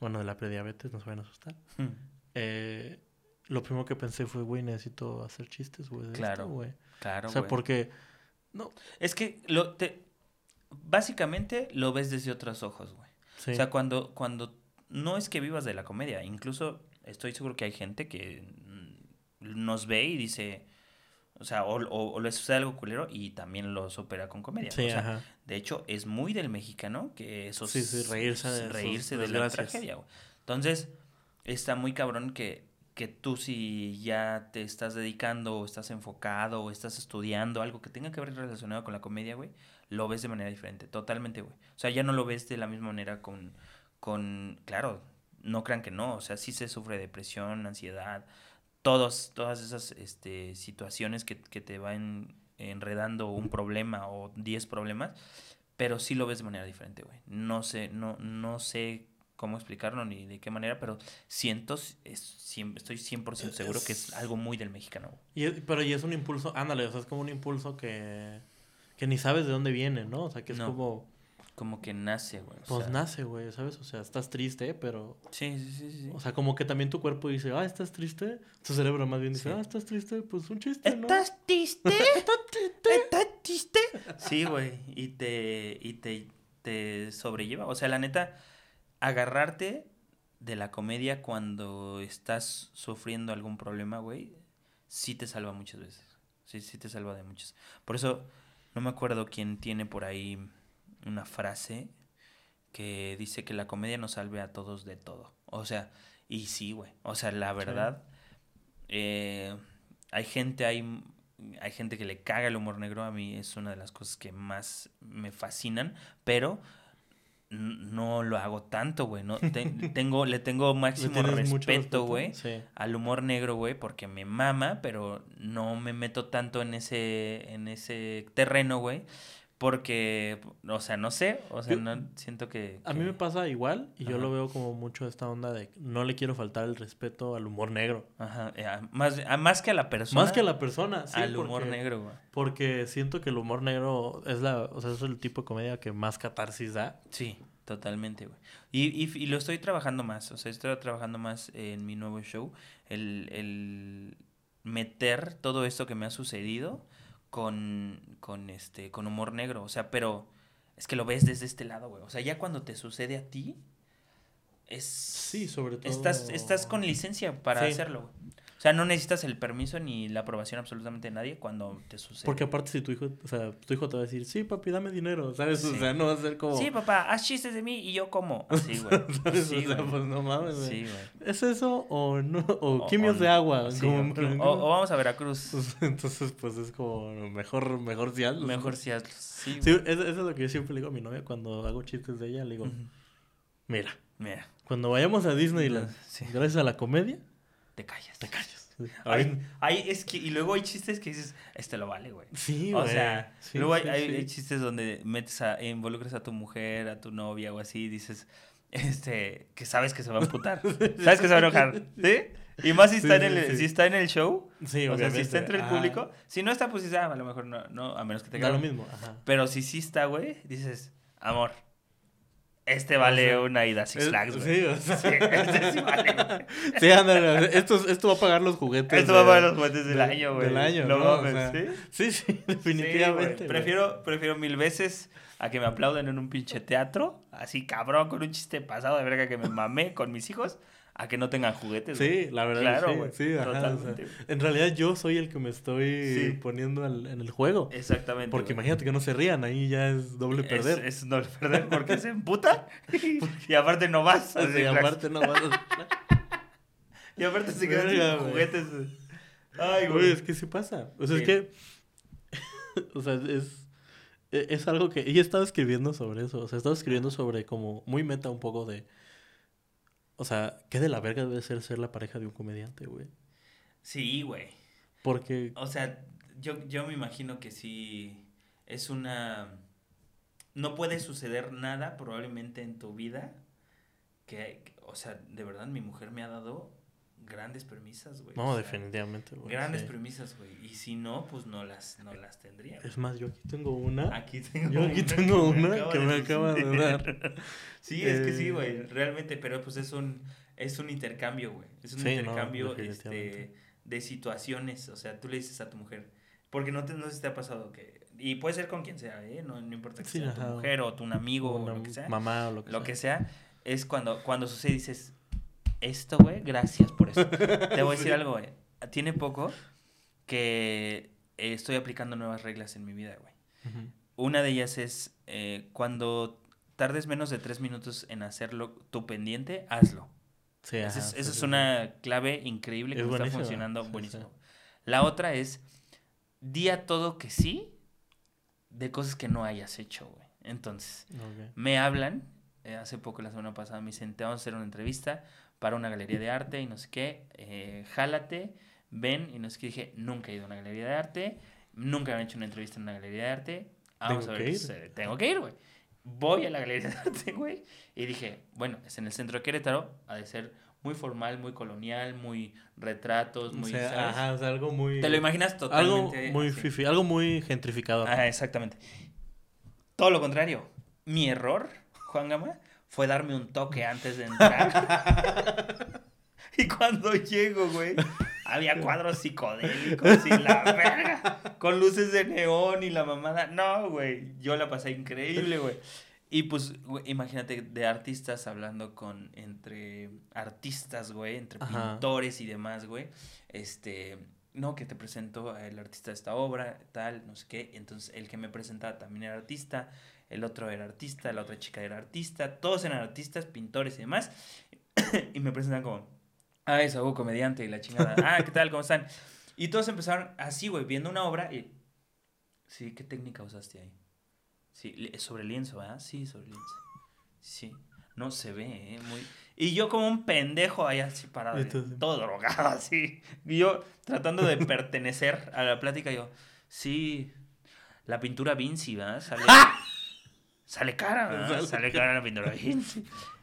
bueno, de la prediabetes, no se vayan a asustar. ujú. eh, lo primero que pensé fue, güey, necesito hacer chistes, güey. Claro, güey. Claro, O sea, porque, no, Es que lo te básicamente lo ves desde otros ojos, güey. sí. O sea, cuando cuando no es que vivas de la comedia, incluso estoy seguro que hay gente que mm, nos ve y dice, o sea, o, o, o le sucede algo culero y también lo supera con comedia. sí, o sea, ajá. de hecho, es muy del mexicano que eso Sí, sí, reírse de reírse de la tragedia, güey. Entonces, está muy cabrón que, que tú si ya te estás dedicando o estás enfocado o estás estudiando algo que tenga que ver relacionado con la comedia, güey, lo ves de manera diferente, totalmente, güey. O sea, ya no lo ves de la misma manera con, con, claro, no crean que no, o sea, sí se sufre depresión, ansiedad, todos, todas esas este, situaciones que, que te van enredando un problema o 10 problemas, pero sí lo ves de manera diferente, güey. No sé, no, no sé cómo explicarlo ni de qué manera, pero siento, es, cien- estoy 100% seguro que es algo muy del mexicano. Y es- pero y es un impulso, ándale, o sea, es como un impulso que, que ni sabes de dónde viene, ¿no? O sea, que es No. como, Como que nace, güey. pues sea, nace, güey, ¿sabes? O sea, estás triste, pero, Sí, sí, sí, sí. o sea, como que también tu cuerpo dice, ah, estás triste. Tu cerebro más bien dice, Sí. ah, estás triste, pues un chiste, ¿no? ¿Estás triste? ¿Estás triste? Sí, güey. Y te, y te, te sobrelleva. O sea, la neta, agarrarte de la comedia cuando estás sufriendo algún problema, güey, sí te salva muchas veces. Sí, sí te salva de muchas. Por eso, no me acuerdo quién tiene por ahí una frase que dice que la comedia nos salve a todos de todo. O sea, y sí, güey. O sea, la verdad, eh, hay gente, hay, hay gente que le caga el humor negro. A mí es una de las cosas que más me fascinan, pero no lo hago tanto, güey. No, Te- tengo, le tengo ¿Le máximo respeto, güey Sí. al humor negro, güey, porque me mama, pero no me meto tanto en ese, en ese terreno, güey, porque, o sea, no sé, o sea, Yo- no siento que... A mí me pasa igual y yo lo veo como mucho esta onda de no le quiero faltar el respeto al humor negro. Ajá, eh, a- más, a- más que a la persona. Más que a la persona, sí, al humor negro, güey. Porque siento que el humor negro es la, o sea, es el tipo de comedia que más catarsis da. Sí, totalmente, güey. Y, y, y lo estoy trabajando más, o sea, estoy trabajando más en mi nuevo show, el, el meter todo esto que me ha sucedido con, con, este, con humor negro, o sea, pero es que lo ves desde este lado, güey. O sea, ya cuando te sucede a ti, es... Sí, sobre todo. Estás, estás con licencia para Sí. hacerlo, güey. O sea, no necesitas el permiso ni la aprobación absolutamente de nadie cuando te sucede. Porque aparte si tu hijo, o sea, tu hijo te va a decir, sí, papi, dame dinero, ¿sabes? O sea, no va a ser como... Sí, papá, haz chistes de mí y yo como. Así, güey. ¿sabes? Sí, o sea, güey. pues no mames, güey. Sí, güey. ¿Es eso o no? O, O- quimios o- de agua. Sí, como- o, o vamos a Veracruz. Entonces, pues es como mejor, mejor si hazlo. Mejor si hazlo. Sí, Sí, eso, eso es lo que yo siempre le digo a mi novia cuando hago chistes de ella. Le digo, mira, Mira, cuando vayamos a Disneyland, Sí. gracias a la comedia, te callas. te callas. Ay, ay, es que, y luego hay chistes que dices, este lo vale, güey. Sí, O güey. sea, Sí, luego hay, sí, hay- sí. hay chistes donde metes a, involucras a tu mujer, a tu novia o así, y dices, este, que sabes que se va a emputar. sabes que se va a enojar, ¿sí? Y más si está, sí, en el, sí. si está en el show, Sí, o sea, si está entre el público. Si no está, pues dices, ah, a lo mejor no, no a menos que te Da lo mismo. Ajá. Pero si sí está, güey, dices, amor, este vale sea, una ida a Six Flags, güey. Sí, o sea, Sí, este sí vale, güey. sí, ándale, esto, esto va a pagar los juguetes. Esto va a pagar los juguetes del de- año, güey. Del año, No ¿no? O sea, ¿sí? Sí, definitivamente. prefiero, prefiero mil veces a que me aplauden en un pinche teatro, así cabrón, con un chiste pasado de verga que me mamé con mis hijos, a que no tengan juguetes. Sí, la verdad. Claro, sí, güey. sí, ajá, o sea, en realidad yo soy el que me estoy Sí. poniendo al- en el juego. Exactamente. Porque güey. imagínate que no se rían, ahí ya es doble perder. Es, doble perder porque se emputa y aparte no vas. así, Sí, relax. aparte no vas a... Y aparte se quedan sin güey. juguetes. Ay, Güey, es que sí pasa. O sea, Sí. es que. o sea, es. e- Es algo que. Ella estaba escribiendo sobre eso. O sea, estaba escribiendo sobre como. Muy meta un poco de. O sea, ¿qué de la verga debe ser ser la pareja de un comediante, güey? Sí, güey. Porque. O sea, yo, yo me imagino que sí es una... No puede suceder nada probablemente en tu vida que, o sea, de verdad mi mujer me ha dado grandes premisas, güey. No, o sea, definitivamente, güey. Grandes sí. premisas, güey. Y si no, pues no las, no las tendría. Es más, yo aquí tengo una. Aquí tengo Yo aquí una tengo que me una que de me acaba de dar. Sí, es que sí, Eh, güey, realmente, pero pues es un, es un intercambio, güey. Es un Sí, no, intercambio este, de situaciones. O sea, tú le dices a tu mujer, porque no, te, no si te ha pasado que, y puede ser con quien sea, ¿eh? No, no importa que Sí, sea tu mujer o tu amigo una o lo que sea. mamá o lo que Lo sea. que sea, es cuando, cuando sucede y dices, esto, güey, gracias por eso. Te voy a decir algo, güey. Tiene poco que eh, estoy aplicando nuevas reglas en mi vida, güey. Una de ellas es eh, cuando tardes menos de tres minutos en hacerlo tu pendiente, hazlo. Sí, Esa ajá, es, sí, esa sí, es una clave increíble que Es está funcionando buenísimo. La otra es, di a todo que sí de cosas que no hayas hecho, güey. Entonces, me hablan, eh, hace poco, la semana pasada, me dicen, te vamos a hacer una entrevista para una galería de arte y no sé qué, eh, jálate, ven, y no sé qué, dije, nunca he ido a una galería de arte, nunca me han hecho una entrevista en una galería de arte, vamos a ver qué ir. sucede. Tengo que ir, güey. Voy a la galería de arte, güey, y dije, bueno, es en el centro de Querétaro, ha de ser muy formal, muy colonial, muy retratos, O muy, sea, ¿sabes? ajá, o sea, algo muy. Te lo imaginas Algo totalmente muy así. fifi, algo muy gentrificador. Ajá, exactamente. Todo lo contrario. Mi error, Juan Gama, fue darme un toque antes de entrar. y cuando llego, güey, había cuadros psicodélicos y la verga. Con luces de neón y la mamada. No, güey. Yo la pasé increíble, güey. Y pues, güey, imagínate de artistas hablando con, entre artistas, güey, entre Ajá. pintores y demás, güey. Este, no, que te presento el artista de esta obra, tal, no sé qué. Entonces, el que me presentaba también era artista, el otro era artista, la otra chica era artista, todos eran artistas, pintores y demás. y me presentan como, ah, es Saúl, comediante y la chingada. Ah, ¿qué tal? ¿Cómo están? Y todos empezaron así, güey, viendo una obra y, sí, ¿qué técnica usaste ahí? Sí, sobre lienzo, ¿verdad? Sí, sobre lienzo. Sí. No se ve, ¿eh? Muy... Y yo como un pendejo ahí así parado, Entonces- todo drogado así. Y yo tratando de pertenecer a la plática, yo, sí, la pintura Vinci, ¿verdad? Sale cara, ¿verdad? Sale Sale cara la pintura.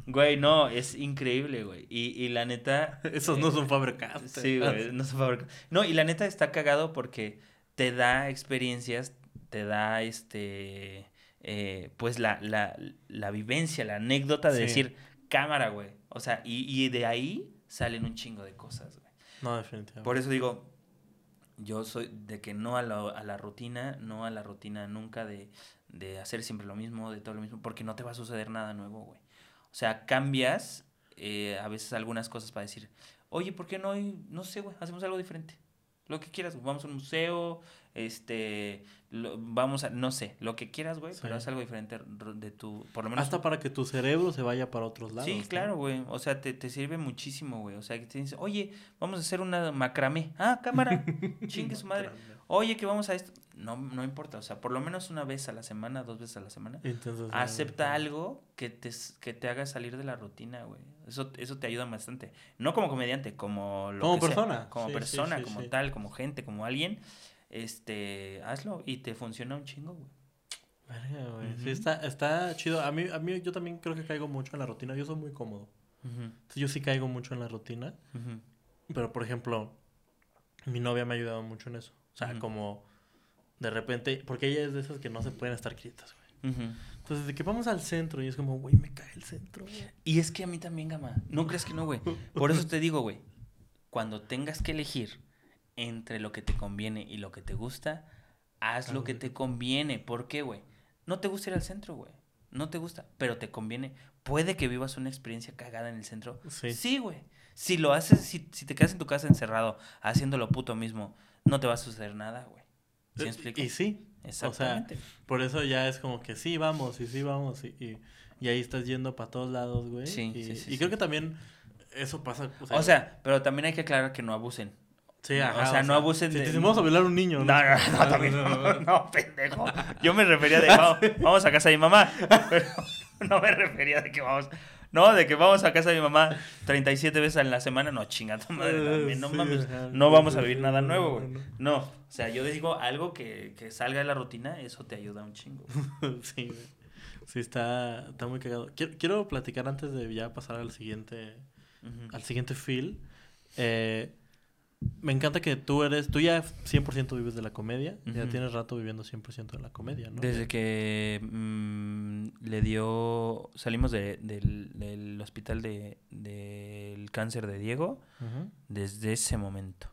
Güey, no, es increíble, güey. Y, y la neta... Esos no son fabricados. Sí, güey, no se fabrica. No, y la neta está cagado porque te da experiencias, te da este, eh, pues la, la, la vivencia, la anécdota de Sí. decir, cámara, güey. O sea, y, y de ahí salen un chingo de cosas, güey. No, definitivamente. Por eso digo, yo soy de que no a la, a la rutina, no a la rutina nunca de, de hacer siempre lo mismo, de todo lo mismo, porque no te va a suceder nada nuevo, güey. O sea, cambias eh, a veces algunas cosas para decir, oye, ¿por qué no no sé, güey, hacemos algo diferente? Lo que quieras, güey, vamos a un museo, este, lo- vamos a, no sé, lo que quieras, güey, pero haz algo diferente de tu, por lo menos Hasta para que tu cerebro se vaya para otros lados. Sí, ¿no? claro, güey. O sea, te, te sirve muchísimo, güey. O sea, que te dice, oye, vamos a hacer una macramé. Ah, cámara. Chingue su madre. Oye, que vamos a esto. No, no importa. O sea, por lo menos una vez a la semana, dos veces a la semana. Entonces, Acepta algo que te, que te haga salir de la rutina, güey. Eso, eso te ayuda bastante. No como comediante, como lo Como que sea. persona. Como Sí, persona, sí, como tal, como gente, como alguien. Este, hazlo y te funciona un chingo, güey. Verga, güey. Sí, está, está chido. A mí, a mí, yo también creo que caigo mucho en la rutina. Yo soy muy cómodo. Entonces, yo sí caigo mucho en la rutina. Pero, por ejemplo, mi novia me ha ayudado mucho en eso. O sea, como de repente, porque ella es de esas que no se pueden estar quietas, güey. Entonces, de que vamos al centro y es como, güey, me cae el centro, güey. Y es que a mí también, Gama. No crees que no, güey. Por eso te digo, güey. Cuando tengas que elegir entre lo que te conviene y lo que te gusta, haz lo que te conviene. ¿Por qué, güey? No te gusta ir al centro, güey. no te gusta, pero te conviene. Puede que vivas una experiencia cagada en el centro. Sí. Sí, güey. Si lo haces, si, si te quedas en tu casa encerrado, haciendo lo puto mismo, no te va a suceder nada, güey. ¿Sí me explico? Y sí. Exactamente. Por eso ya es como que sí, vamos, y sí, vamos. Y, y, y ahí estás yendo para todos lados, güey. Sí, y, sí, sí, y creo que también eso pasa. o sea, pero también hay que aclarar que no abusen. sí, o ajá, sea, no abusen si de- te decimos a violar a un niño. No, no, no, también no, no, pendejo. Yo me refería de vamos, vamos a casa de mi mamá, pero no me refería de que vamos, no, de que vamos a casa de mi mamá 37 veces en la semana, no, chinga tu madre también, no mames, vamos a vivir nada nuevo, no, güey. no. O sea, yo digo algo que, que salga de la rutina, eso te ayuda un chingo. sí, güey. Sí, está, está muy cagado. Quiero, quiero platicar antes de ya pasar al siguiente, Ujú. al siguiente feel. Eh, me encanta que tú eres, tú ya 100% vives de la comedia. Ya tienes rato viviendo 100% de la comedia, ¿no? Desde que mm, le dio, salimos de- del, del hospital de, del cáncer de Diego, desde ese momento.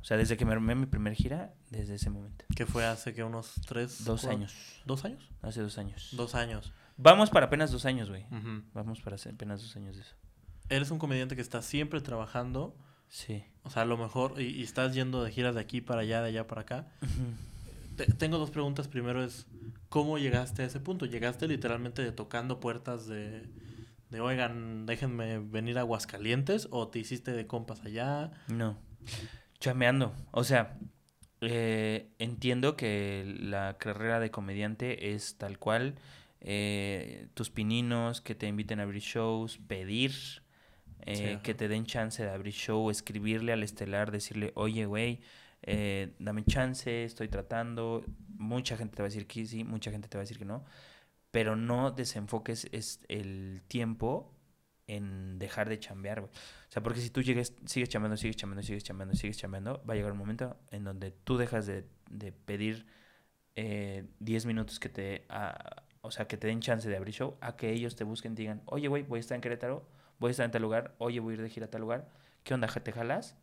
O sea, desde que me armé mi primer gira, desde ese momento. Que fue hace que unos tres... Dos años. ¿Dos años? Hace dos años. Dos años. Vamos para apenas dos años, güey. Vamos para apenas dos años de eso. Eres un comediante que está siempre trabajando. Sí. O sea, a lo mejor, y, y estás yendo de giras de aquí para allá, de allá para acá. Te- tengo dos preguntas. Primero es, ¿cómo llegaste a ese punto? ¿Llegaste literalmente de tocando puertas de, de oigan, déjenme venir a Aguascalientes? ¿O te hiciste de compas allá? No. Chameando. O sea, eh, entiendo que la carrera de comediante es tal cual. eh, tus pininos, que te inviten a abrir shows, pedir, eh, Sí, que te den chance de abrir show, escribirle al estelar, decirle, oye, güey, eh, dame chance, estoy tratando. Mucha gente te va a decir que sí, mucha gente te va a decir que no. Pero no desenfoques es el tiempo en dejar de chambear, güey. O sea, porque si tú llegues, sigues chambeando, sigues chambeando, sigues chambeando, sigues chambeando, va a llegar un momento en donde tú dejas de, de pedir eh, 10 minutos que te, ah, o sea, que te den chance de abrir show, a que ellos te busquen y digan, oye, güey, voy a estar en Querétaro, voy a estar en tal lugar, oye, voy a ir de gira a tal lugar, ¿qué onda, te jalas?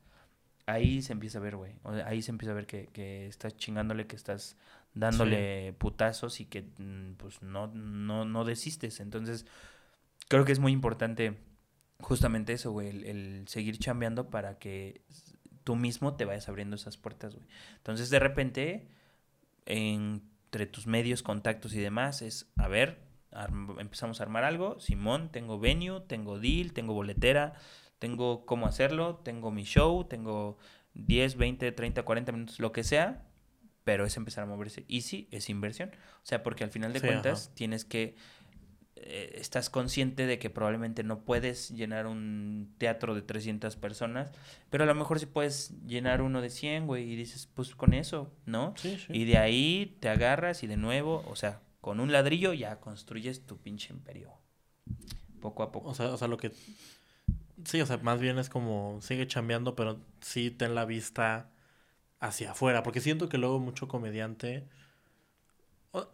Ahí se empieza a ver, güey. Ahí se empieza a ver que, que estás chingándole, que estás dándole putazos y que mm, pues no, no, no desistes. Entonces, creo que es muy importante justamente eso, güey, el, el seguir chambeando para que tú mismo te vayas abriendo esas puertas, güey. Entonces, de repente, entre tus medios, contactos y demás, es, a ver, arm- empezamos a armar algo, Simón, tengo venue, tengo deal, tengo boletera, tengo cómo hacerlo, tengo mi show, tengo 10, 20, 30, 40 minutos, lo que sea, pero es empezar a moverse. Y sí, es inversión. O sea, porque al final de Sí, cuentas ajá. tienes que eh, estás consciente de que probablemente no puedes llenar un teatro de 300 personas, pero a lo mejor sí puedes llenar uno de 100, güey, y dices, pues con eso, ¿no? Sí, sí. Y de ahí te agarras y de nuevo, o sea, con un ladrillo ya construyes tu pinche imperio. Poco a poco. O sea, o sea, lo que... Sí, o sea, más bien es como sigue chambeando, pero sí ten la vista hacia afuera. Porque siento que luego mucho comediante...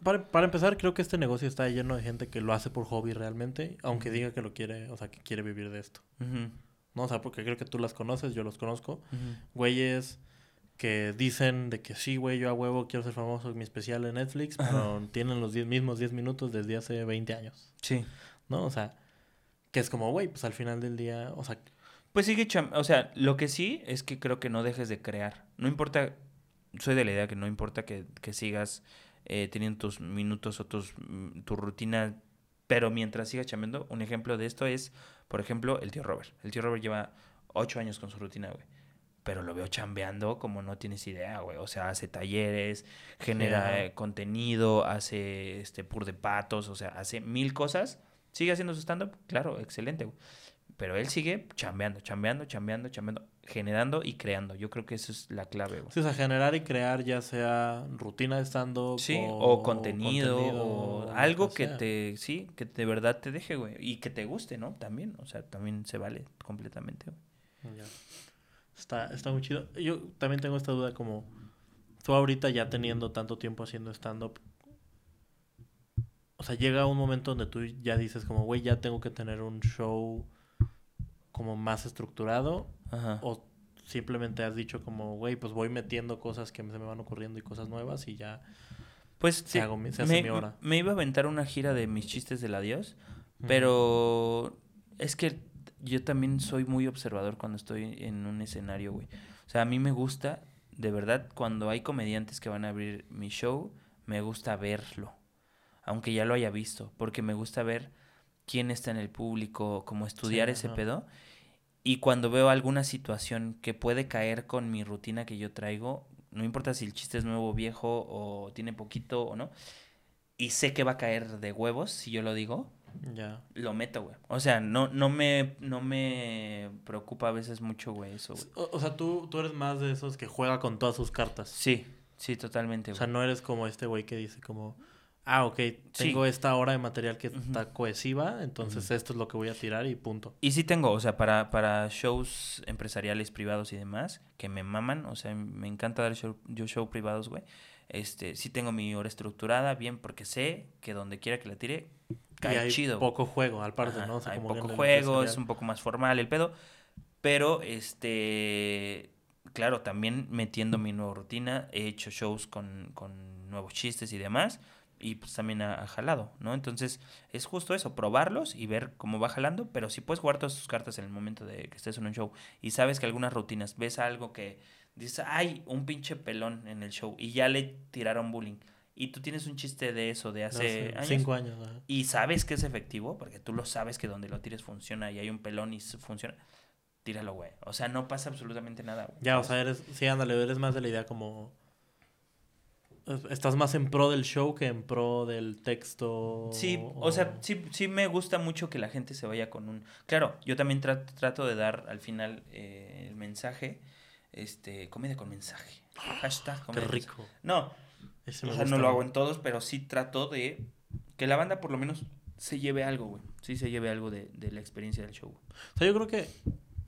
Para, para empezar, creo que este negocio está lleno de gente que lo hace por hobby realmente, aunque diga que lo quiere, o sea, que quiere vivir de esto. ¿No? O sea, porque creo que tú las conoces, yo los conozco. Güeyes que dicen de que sí, güey, yo a huevo quiero ser famoso en mi especial de Netflix, pero tienen los 10 mismos 10 minutos desde hace 20 años. Sí. ¿No? O sea, que es como, güey, pues al final del día, o sea, Pues sigue cham- o sea, lo que sí es que creo que no dejes de crear. No importa, soy de la idea que no importa que, que sigas eh, teniendo tus minutos o tus, mm, tu rutina, pero mientras sigas chambeando, un ejemplo de esto es, por ejemplo, el tío Robert. El tío Robert lleva ocho años con su rutina, güey. Pero lo veo chambeando como no tienes idea, güey. O sea, hace talleres, genera eh, contenido, hace este pur de patos, o sea, hace mil cosas. ¿Sigue haciendo su stand-up? Claro, excelente, güey. Pero él sigue chambeando, chambeando, chambeando, chambeando, generando y creando. Yo creo que eso es la clave, güey. sí, o sea, generar y crear ya sea rutina de stand-up Sí, o, o contenido, contenido, o algo que sea. te, sí, que de verdad te deje, güey. Y que te guste, ¿no? También, o sea, también se vale completamente, güey. Ya. Está, está muy chido. Yo también tengo esta duda como tú ahorita ya teniendo tanto tiempo haciendo stand-up, o sea, llega un momento donde tú ya dices como, güey, ya tengo que tener un show como más estructurado Ajá. o simplemente has dicho como, güey, pues voy metiendo cosas que se me van ocurriendo y cosas nuevas y ya Pues se, sí, hago se hace me, mi hora. me iba a aventar una gira de mis chistes del adiós, pero es que yo también soy muy observador cuando estoy en un escenario, güey. O sea, a mí me gusta, de verdad, cuando hay comediantes que van a abrir mi show, me gusta verlo, aunque ya lo haya visto, porque me gusta ver quién está en el público, como estudiar ese pedo. Y cuando veo alguna situación que puede caer con mi rutina que yo traigo, no importa si el chiste es nuevo, viejo o tiene poquito o no, y sé que va a caer de huevos si yo lo digo, Ya. lo meto, güey. O sea, no, no, me, no me preocupa a veces mucho, güey, eso, güey. O, o sea, tú, tú eres más de esos que juega con todas sus cartas. Sí, sí, totalmente, O sea, no eres como este güey que dice como, ah, ok, tengo esta hora de material que está cohesiva, entonces esto es lo que voy a tirar y punto. Y sí tengo, o sea, para, para shows empresariales, privados y demás, que me maman, o sea, me encanta dar show, yo show privados, güey. Este, sí tengo mi hora estructurada, bien, porque sé que donde quiera que la tire, y cae hay chido. poco juego, al parte, Ajá, ¿no? O sea, hay como poco juego, es un poco más formal el pedo. Pero, este, claro, también metiendo mi nueva rutina, he hecho shows con, con nuevos chistes y demás. Y pues también ha, ha jalado, ¿no? Entonces, es justo eso, probarlos y ver cómo va jalando. Pero si puedes jugar todas tus cartas en el momento de que estés en un show y sabes que algunas rutinas, ves algo que dices, ay, un pinche pelón en el show y ya le tiraron bullying. Y tú tienes un chiste de eso de hace, años cinco años. y sabes que es efectivo, porque tú lo sabes que donde lo tires funciona y hay un pelón y funciona, tíralo, güey. O sea, no pasa absolutamente nada, güey. Ya, o sea, eres, sí, ándale, eres más de la idea como... es- Estás más en pro del show que en pro del texto. Sí, o sea, sí, sí me gusta mucho que la gente se vaya con un... Claro, yo también tra- trato de dar al final eh, el mensaje, este, comedia con mensaje. Hashtag Qué comedia con mensaje. rico. No, Ese o sea, no lo hago en todos, pero sí trato de que la banda por lo menos se lleve algo, güey. Sí se lleve algo de, de la experiencia del show. güey. O sea, yo creo que...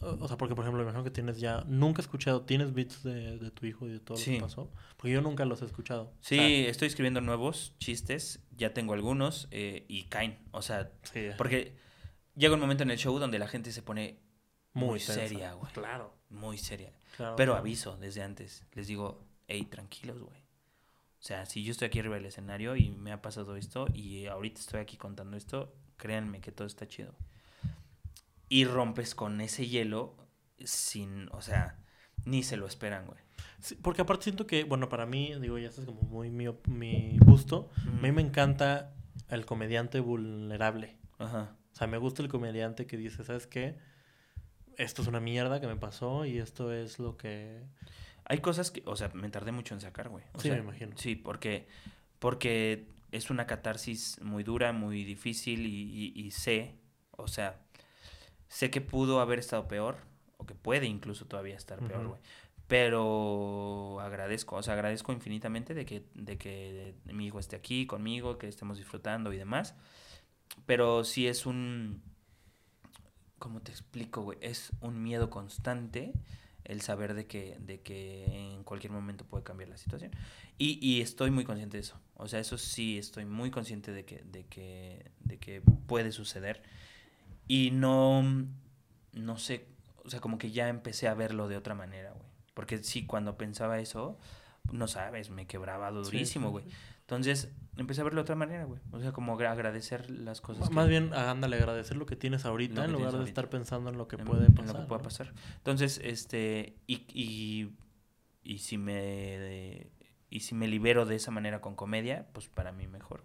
O sea, porque por ejemplo, me imagino que tienes ya... Nunca he escuchado... ¿Tienes beats de, de tu hijo y de todo lo que pasó? Porque yo nunca los he escuchado. Sí, estoy escribiendo nuevos chistes, ya tengo algunos eh, y caen. O sea, sí, porque llega un momento en el show donde la gente se pone muy, seria, güey. Claro. Muy seria. claro Pero claro. aviso desde antes. Les digo, hey, tranquilos, güey. O sea, si yo estoy aquí arriba del escenario y me ha pasado esto y ahorita estoy aquí contando esto, créanme que todo está chido. Y rompes con ese hielo sin, o sea, ni se lo esperan, güey. Sí, porque aparte siento que, bueno, para mí, digo, ya esto es como muy mi, mi gusto. A mí me encanta el comediante vulnerable. Ajá. O sea, me gusta el comediante que dice, ¿sabes qué? Esto es una mierda que me pasó y esto es lo que... Hay cosas que, o sea, me tardé mucho en sacar, güey. O Sí, sea, me imagino. Sí, porque, porque es una catarsis muy dura, muy difícil y, y- y sé, o sea, sé que pudo haber estado peor, o que puede incluso todavía estar peor, güey. Pero agradezco, o sea, agradezco infinitamente de que, de que mi hijo esté aquí conmigo, que estemos disfrutando y demás. Pero sí es un, ¿cómo te explico, güey? Es un miedo constante el saber de que, de que en cualquier momento puede cambiar la situación. Y, y estoy muy consciente de eso. O sea, eso sí, estoy muy consciente de que, de que, de que puede suceder. Y no, no sé, o sea, como que ya empecé a verlo de otra manera, güey. Porque sí, cuando pensaba eso, no sabes, me quebraba durísimo, sí, güey. sí. Entonces, empecé a verlo de otra manera, güey. O sea, como agra- agradecer las cosas. que- Más bien, ándale, agradecer lo que tienes ahorita que en lugar de ahorita. estar pensando en lo que en- puede en pasar. lo que pueda pasar. Entonces, este, y, y, y si me y si me libero de esa manera con comedia, pues para mí mejor.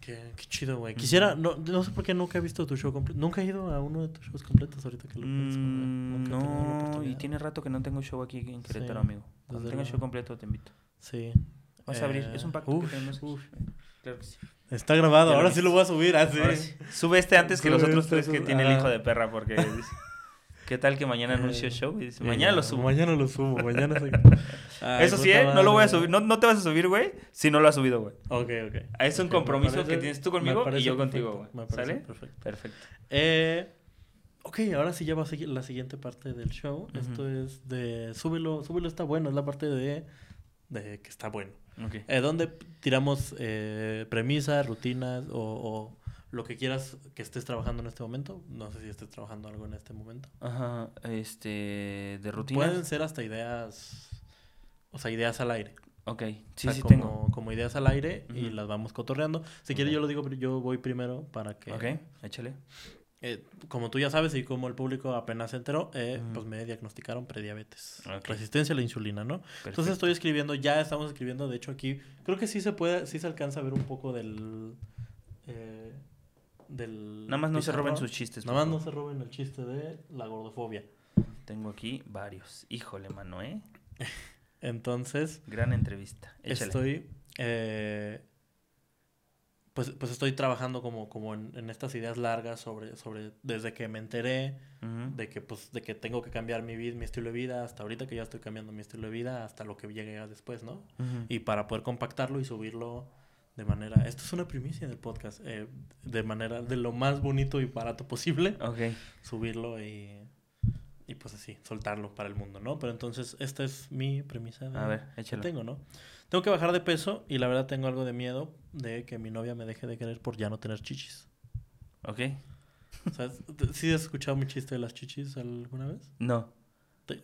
Qué, qué chido, güey. Quisiera, no, no sé por qué nunca he visto tu show completo. Nunca he ido a uno de tus shows completos ahorita que lo pienso. Mm, no, y tiene rato que no tengo show aquí en Querétaro, Sí, amigo. Cuando tenga show completo te invito. Sí. Vas a abrir, Eh, es un pacto uf, que tenemos. uf. Claro que sí. Está grabado, ahora sí lo voy a subir. Ah, sí. Ahora sí. Sube este antes que los otros este, tres que esos- tiene el hijo de perra, porque dice, ¿qué tal que mañana anuncio Eh, show? Y dice, mañana lo subo. Mañana lo subo, mañana se... Ay, Eso sí, ¿eh? No lo voy a subir. No, no te vas a subir, güey, si no lo has subido, güey. Ok, ok. Es un compromiso parece- que tienes tú conmigo y yo contigo, güey. me parece ¿Sale? Perfecto. Perfecto. Eh, ok, ahora sí ya va a seguir la siguiente parte del show. Esto es de... Súbelo, súbelo está bueno. Es la parte de... De que está bueno. Ok. Eh, donde tiramos eh, premisas, rutinas o, o lo que quieras que estés trabajando en este momento. No sé si estés trabajando algo en este momento. Ajá, este, de rutina. Pueden ser hasta ideas... O sea, ideas al aire. Ok, sí, o sea, sí como, tengo. como ideas al aire y Ujú. las vamos cotorreando. Si quieres Ok. yo lo digo, yo voy primero para que... Ok, échale. Eh, como tú ya sabes y como el público apenas se enteró, eh, pues me diagnosticaron prediabetes. Ok. Resistencia a la insulina, ¿no? Entonces estoy escribiendo, ya estamos escribiendo, de hecho aquí, creo que sí se puede, sí se alcanza a ver un poco del... eh, del Nada más no se roben sus chistes. Nada más no se roben el chiste de la gordofobia. Tengo aquí varios. Híjole, mano, ¿eh? Entonces, Gran entrevista. Échale. estoy... pues, pues estoy trabajando como, como en, en estas ideas largas sobre, sobre desde que me enteré de que pues de que tengo que cambiar mi vida, mi estilo de vida hasta ahorita que ya estoy cambiando mi estilo de vida hasta lo que llegue después, ¿no? Y para poder compactarlo y subirlo de manera, esto es una primicia del podcast, eh, de manera de lo más bonito y barato posible, Ok. subirlo y y pues así, soltarlo para el mundo, ¿no? Pero entonces esta es mi premisa de, A ver, que tengo, ¿no? Tengo que bajar de peso y la verdad tengo algo de miedo de que mi novia me deje de querer por ya no tener chichis. Ok. O sea, ¿sí has escuchado mi chiste de las chichis alguna vez? No. Te-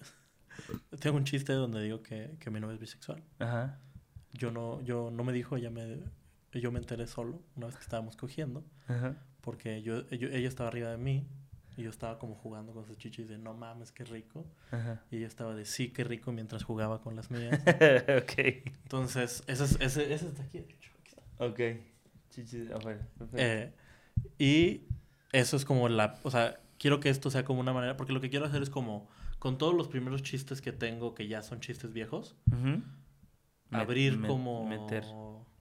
Tengo un chiste donde digo que, que mi novia es bisexual. Ajá. Yo no, yo no me dijo, ella me, yo me enteré solo una vez que estábamos cogiendo, Ajá. porque yo, yo- ella estaba arriba de mí y yo estaba como jugando con sus chichis de no mames, qué rico. Ajá. Y ella estaba de sí, qué rico mientras jugaba con las mías. ok. Entonces, ese es, ese, ese está aquí, de hecho, aquí está. Ok. Chichis afuera. Eh, y eso es como la, o sea, quiero que esto sea como una manera, porque lo que quiero hacer es como, con todos los primeros chistes que tengo, que ya son chistes viejos, abrir me- como Meter.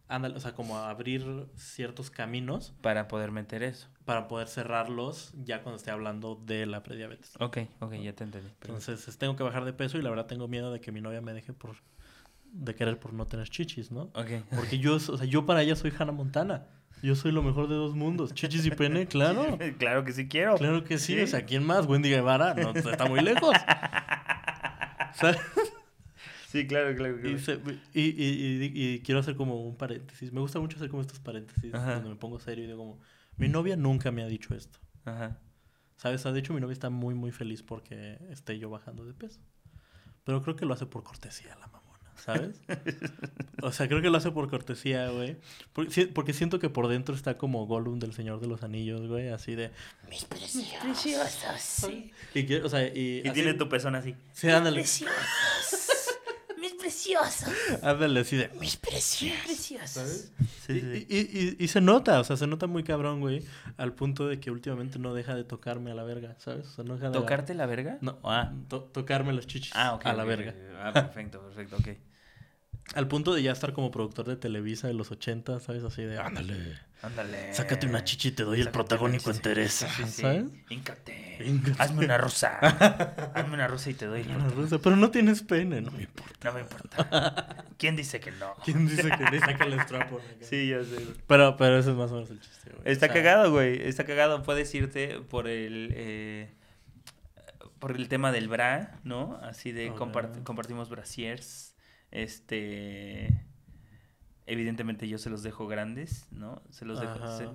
Ándale, o sea como abrir ciertos caminos Para poder meter eso. para poder cerrarlos ya cuando esté hablando de la prediabetes Ok, ok, ya te entendí. Entonces es- tengo que bajar de peso y la verdad tengo miedo de que mi novia me deje por de querer por no tener chichis no Ok. porque yo o sea yo para ella soy Hannah Montana yo soy lo mejor de dos mundos chichis y pene claro claro que sí quiero. claro que sí, Sí. o sea quién más Wendy Guevara no está muy lejos ¿Sabes? Sí, claro, claro. Y, claro. se- y, y- y- y quiero hacer como un paréntesis. Me gusta mucho hacer como estos paréntesis Ajá. donde me pongo serio y digo como, mi novia nunca me ha dicho esto. Ajá. ¿Sabes? De hecho, mi novia está muy, muy feliz porque esté yo bajando de peso. Pero creo que lo hace por cortesía la mamona, ¿sabes? o sea, creo que lo hace por cortesía, güey. Porque, porque siento que por dentro está como Gollum del Señor de los Anillos, güey. Así de... Mis preciosos, sí. Y, o sea, y... Y así- tiene tu pezón así. Sí, ándale. Preciosos. Mis preciosos. Ándale, así de... Mis preciosos. preciosos. ¿Sabes? Sí, y, sí. y- y- y se nota, o sea, se nota muy cabrón, güey, al punto de que últimamente no deja de tocarme a la verga, ¿sabes? O sea, no deja de... ¿Tocarte la verga? No, Ah. to- tocarme las chichis Ah, ok. a la verga. Ah, perfecto, perfecto, ok. Al punto de ya estar como productor de Televisa de los 80, ¿sabes? Así de, ándale, Ándale. sácate una chichi y te doy el Sácate protagónico chichi. interés, Sí, sí, sí. ¿sabes? Híncate. Híncate. Hazme una rosa. Hazme una rosa y te doy el Una rosa, Pero no tienes pene, no me importa. No me importa. ¿Quién dice que no? ¿Quién dice que le saca el strap Sí, ya sé. güey. Pero, pero ese es más o menos el chiste, güey. Está O sea, cagado, güey. Está cagado. Puedes irte por el. eh, por el tema del bra, ¿no? Así de compart- compartimos brasiers. Este. Evidentemente yo se los dejo grandes, ¿no? Se los dejo. Se-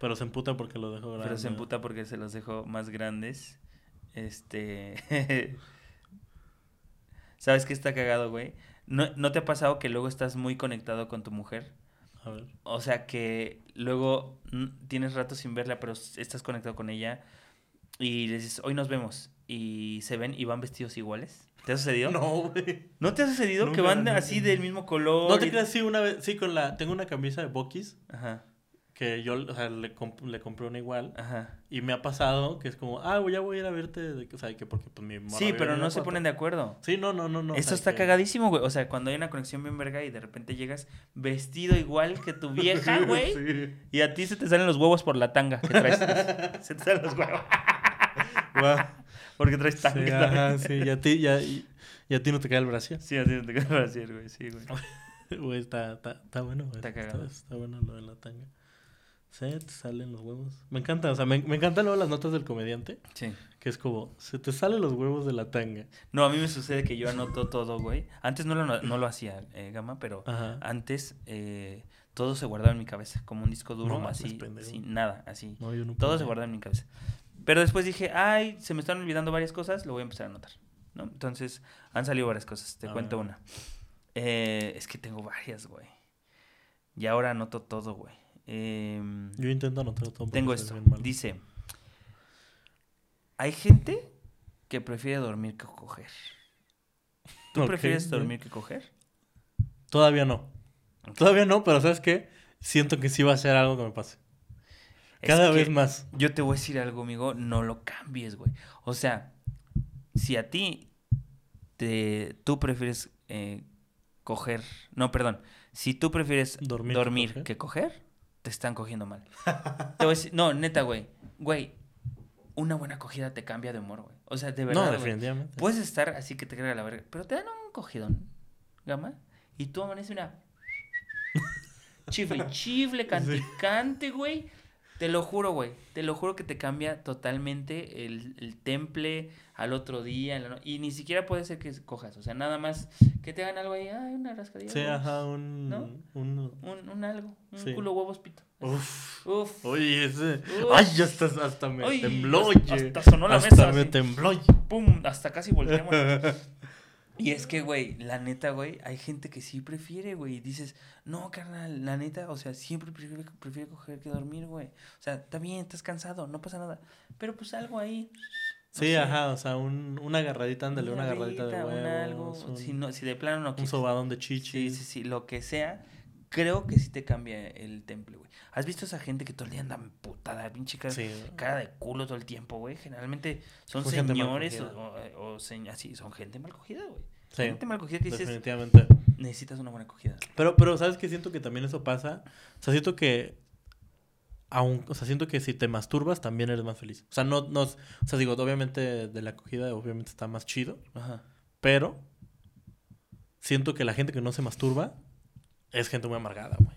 Pero se emputa porque lo dejo grande. pero se emputa porque se los dejo más grandes. Este. ¿Sabes qué está cagado, güey? ¿No, ¿No te ha pasado que luego estás muy conectado con tu mujer? A ver. O sea que luego mm, tienes rato sin verla, pero estás conectado con ella y le dices, hoy nos vemos. Y se ven y van vestidos iguales. ¿Te ha sucedido? No, güey. ¿No te ha sucedido que van nunca. así del mismo color? No te y- creas, sí, una vez, sí, con la, tengo una camisa de Bokis Ajá, que yo, o sea, le, comp- le compré una igual ajá. y me ha pasado que es como, ah, ya voy a ir a verte, o sea, que porque pues mi Sí, pero no se ponen de acuerdo. Sí, no, no, no, no. o Esto sea, está que- cagadísimo, güey. O sea, cuando hay una conexión bien verga y de repente llegas vestido igual que tu vieja, güey. Sí. Y a ti se te salen los huevos por la tanga que traes. se te salen los huevos. Porque traes Sí, tanga. ajá, sí, y a ti, ya, y, y a ti no te cae el brazo. Sí, así te quedas decir, güey. Sí, güey. Güey, está, está, está bueno, güey. Está Está, cagado. está bueno lo de la tanga. Sí, te salen los huevos. Me encanta, o sea, me, me encantan luego las notas del comediante, Sí. que es como, se te salen los huevos de la tanga. No, a mí me sucede que yo anoto todo, güey. Antes no lo, no lo hacía, eh, Gama, pero Ajá. antes eh, todo se guardaba en mi cabeza, como un disco duro, No así, sin nada, así. No, yo no Todo se guardaba en mi cabeza. Pero después dije, ay, se me están olvidando varias cosas, lo voy a empezar a anotar, ¿no? Entonces, han salido varias cosas, te cuento una. Eh, es que tengo varias, güey. Y ahora anoto todo, güey. Em, Yo intento anotar todo. tengo esto. Dice, hay gente que prefiere dormir que coger. ¿Tú prefieres dormir que coger? Todavía no. Todavía no, pero ¿sabes qué? Siento que sí va a ser algo que me pase. Cada vez más. Yo te voy a decir algo, amigo, no lo cambies, güey. O sea, si a ti te, tú prefieres eh, coger, no, perdón, si tú prefieres Dormir dormir, que coger. que, coger. te están cogiendo mal. te voy a decir, no, neta, güey, güey, una buena cogida te cambia de humor, güey. O sea, de verdad, no, güey. definitivamente. Puedes estar así que te carga la verga, pero te dan un cogidón, gama, y tú amaneces una chifle, chifle, cante, cante, güey. Te lo juro, güey. Te lo juro que te cambia totalmente el, el temple al otro día. no- y ni siquiera puede ser que cojas. O sea, nada más que te hagan algo ahí. Ay, una rascadilla. Sí, huevos. ajá, un... ¿No? un... Un, un algo. Un Sí. culo huevos pito. Uf. Uf. Oye, ese... Uf. Ay, ya hasta, hasta me Ay, tembló, hasta- hasta sonó la Hasta mesa me así. tembló. Pum. Hasta casi volteamos. Y es que, güey, la neta, güey, hay gente que sí prefiere, güey. Y dices, no, carnal, la neta, o sea, siempre prefiere, prefiere coger que dormir, güey. O sea, está bien, estás cansado, no pasa nada. Pero pues algo ahí. Sí, ajá, o sea, un, una agarradita, ándale, una agarradita de garrita, un algo. huevos, un, Si, no, si de plano no un quieres. sobadón de Sí, chichis. sí, sí, lo que sea. Creo que sí te cambia el temple, güey. ¿Has visto esa gente que todo el día anda putada, pinche cara, Sí. cara de culo todo el tiempo, güey? Generalmente son señores o, o, o señ- así, son gente mal cogida, güey. Sí, Gente mal cogida que dices, definitivamente. necesitas una buena cogida. Pero, pero, ¿sabes qué? Siento que también eso pasa. O sea, siento que... Aun, o sea, siento que si te masturbas también eres más feliz. O sea, no, no... O sea, digo, obviamente de la acogida obviamente está más chido. Ajá. Pero... Siento que la gente que no se masturba es gente muy amargada, güey.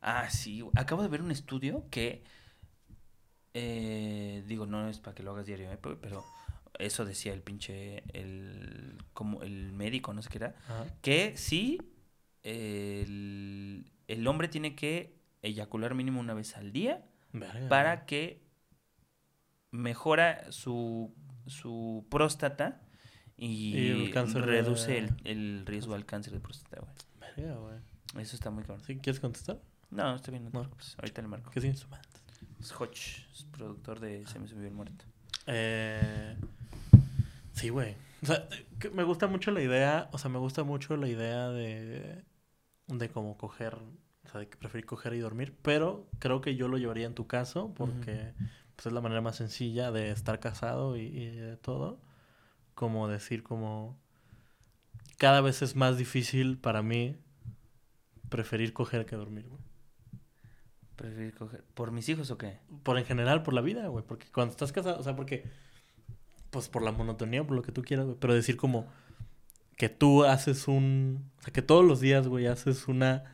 Ah, sí. güey. Acabo de ver un estudio que. eh, digo, no es para que lo hagas diario, eh, pero- eso decía el pinche. El, como el médico, no sé qué era. Ajá. Que sí, el, el hombre tiene que eyacular mínimo una vez al día Verga. para que mejora su, su próstata y, el reduce el, el riesgo al cáncer de próstata, güey. Güey. Eso está muy cabrón. ¿Sí? ¿Quieres contestar? No, está bien, no te No. preocupes. Ahorita le marco. ¿Qué es instrumento? Es Hodge, es productor de Se me subió el muerto. Eh, sí, güey. O sea, me gusta mucho la idea, o sea, me gusta mucho la idea de, de cómo coger, o sea, de que preferir coger y dormir, pero creo que yo lo llevaría en tu caso porque pues, es la manera más sencilla de estar casado y, y de todo. Como decir, como cada vez es más difícil para mí preferir coger que dormir, güey. ¿Preferir coger? ¿Por mis hijos o qué? Por en general, por la vida, güey. Porque cuando estás casado, o sea, porque. Pues por la monotonía, por lo que tú quieras, güey. Pero decir como. Que tú haces un. O sea, que todos los días, güey, haces una.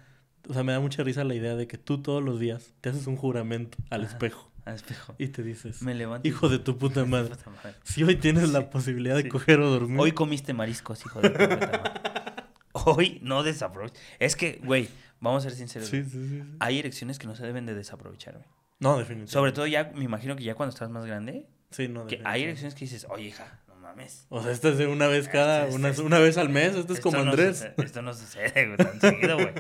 O sea, me da mucha risa la idea de que tú todos los días te haces un juramento al Ajá. espejo. Al espejo. Y te dices. Me levanto. Hijo de tu puta madre. Puta madre. Si hoy tienes Sí, la posibilidad de sí. coger o dormir. Hoy comiste mariscos, hijo de tu puta madre. Hoy no desaproveches. Es que, güey, vamos a ser sinceros. Sí, sí, sí. Hay erecciones que no se deben de desaprovechar, güey. No, definitivamente. Sobre todo ya, me imagino que ya cuando estás más grande, Sí, no, que hay erecciones que dices, oye, hija, no mames. O sea, esta es de una vez cada. Este es- Una, este- una vez al mes. Esto es como no Andrés. sucede- esto no sucede, güey, tan seguido, güey.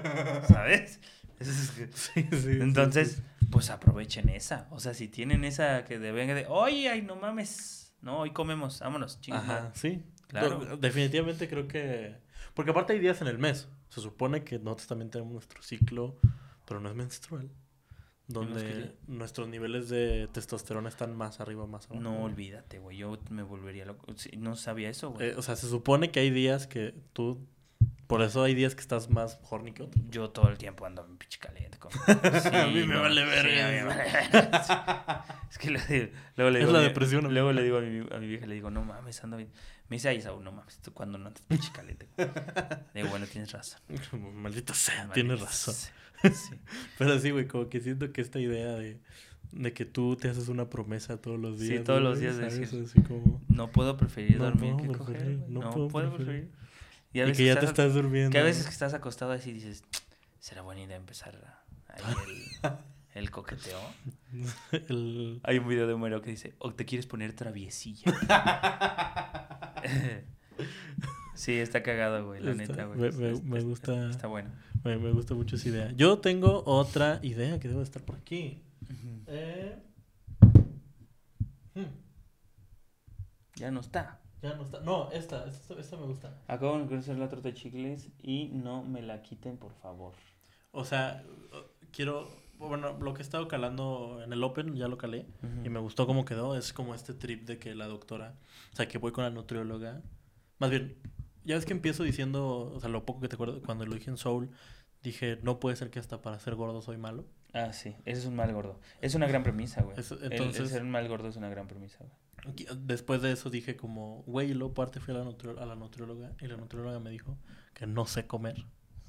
¿Sabes? Sí, sí, sí, Entonces, pues aprovechen esa. O sea, si tienen esa que de venga de, oye, ay, no mames. No, hoy comemos, vámonos, sí. chingada. Ajá, sí. Claro. Definitivamente creo que. Porque aparte hay días en el mes. Se supone que nosotros también tenemos nuestro ciclo, pero no es menstrual. Donde nuestros niveles de testosterona están más arriba, más abajo. No olvídate, güey. Yo me volvería loco. Sí, no sabía eso, güey. Eh, o sea, se supone que hay días que tú. Por eso hay días que estás más horny que otros. Yo todo el tiempo ando en pinche caliente. Con... A mí me vale verga a mí me vale verga. Sí. Es que le- luego le Es digo. la a mi- depresión, amigo. Luego le digo a mi, a mi vieja, le digo, no mames, ando bien. Me dice, ay, Saúl, no mames, tú cuando no andas pinche caliente. Le digo, bueno, tienes razón. Maldita sea, Maldita tienes razón. sea. Sí. Pero sí, güey, como que siento que esta idea de, de que tú te haces una promesa todos los Sí, días. todos los días de ¿sabes? decir, Así como. No puedo preferir No dormir puedo que coger. preferir, no No, puedo puedo, preferir. preferir. Y, a Y veces que ya te estás- durmiendo. Que a veces que estás acostado así dices, será buena idea empezar ahí el, el coqueteo. El- Hay un video de Homero que dice, o te quieres poner traviesilla. Sí, está cagado, güey, la Está- neta, güey. me- Está- me- está- me está- gusta. Está bueno. Me, me gusta mucho esa idea. Yo tengo otra idea que debe de estar por aquí. Eh, hmm, Ya no está. ya no está. No, esta, esta, esta me gusta. Acabo de conocer la torta de chicles y no me la quiten, por favor. O sea, quiero. Bueno, lo que he estado calando en el Open, ya lo calé. Y me gustó cómo quedó. Es como este trip de que la doctora. O sea, que voy con la nutrióloga. Más bien, ya ves que empiezo diciendo. O sea, lo poco que te acuerdo. Cuando lo dije en Soul, dije, no puede ser que hasta para ser gordo soy malo. Ah, sí, ese es un mal gordo. Es una gran premisa, güey. Eso- El- El, entonces- ser un mal gordo es una gran premisa, güey. Después de eso dije, como, güey, y luego aparte fui a la, a la nutrióloga. Y la nutrióloga me dijo que no sé comer.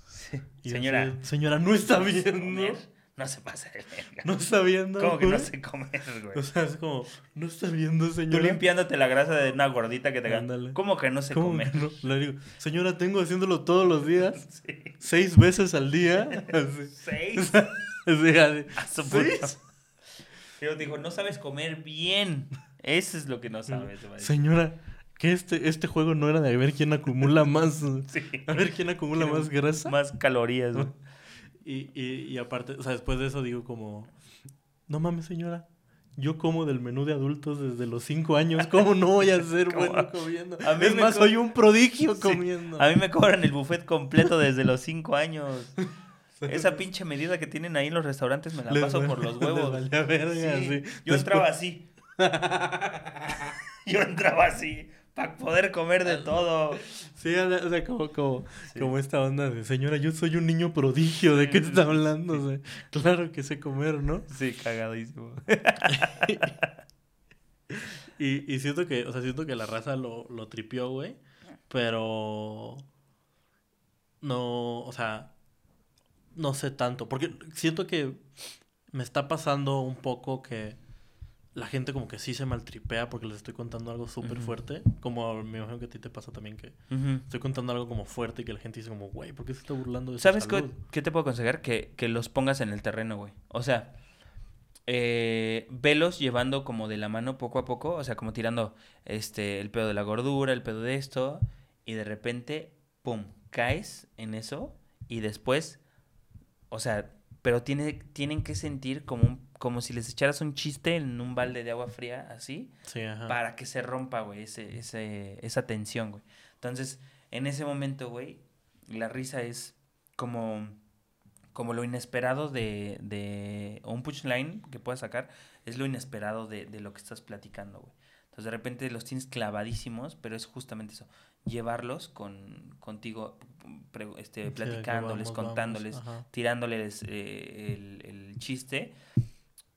Sí. Y Señora, así, señora, no está ¿no viendo. comer? No se pasa de verga. No está viendo. ¿Cómo que no sé comer, güey? O sea, es como, no está viendo, Tú señora. limpiándote la grasa de una gordita que te gana. Ándale. ¿Cómo que no sé ¿Cómo comer? no? Le digo, señora, tengo haciéndolo todos los días, Sí. seis veces al día. Así, Seis. así, así. A su puta. Pero dijo, no sabes comer bien. Eso es lo que no sabes. a decir. Señora, que este, este juego no era de a ver quién acumula más. Sí. A ver quién acumula más grasa. Más calorías, güey. Y, y, y aparte, o sea, después de eso digo como, no mames, señora. Yo como del menú de adultos desde los cinco años. ¿Cómo no voy a ser ¿Cómo? bueno comiendo? A mí es más, soy un prodigio Sí. comiendo. A mí me cobran el buffet completo desde los 5 años. Esa pinche medida que tienen ahí en los restaurantes me la Les paso por los huevos. verga, Sí, sí. Yo Después- entraba así. Yo entraba así para poder comer de todo. Sí, o sea, como, como, Sí. como esta onda de señora, yo soy un niño prodigio, ¿de qué está hablando? O sea, claro que sé comer, ¿no? Sí, cagadísimo. Y, y siento que, o sea, siento que la raza lo, lo tripió, güey. Pero no, o sea, no sé tanto. Porque siento que me está pasando un poco que la gente como que sí se maltripea porque les estoy contando algo súper fuerte. Como me imagino que a ti te pasa también que estoy contando algo como fuerte y que la gente dice como, güey, ¿por qué se está burlando de ¿Sabes qué, salud?" qué te puedo aconsejar? Que, que los pongas en el terreno, güey. O sea, eh, velos llevando como de la mano poco a poco, o sea, como tirando este el pedo de la gordura, el pedo de esto, y de repente, pum, caes en eso y después, o sea, pero tiene, tienen que sentir como, un- como si les echaras un chiste en un balde de agua fría, así, Sí, ajá. para que se rompa, güey, ese, ese, esa tensión, güey. Entonces, en ese momento, güey, la risa es como, como lo inesperado de, de, o un punchline que puedas sacar, es lo inesperado de, de lo que estás platicando, güey. Entonces, de repente los tienes clavadísimos, pero es justamente eso, llevarlos con, contigo, pre- este, Sí, platicándoles, vamos, vamos, contándoles, ajá. tirándoles eh, el, el chiste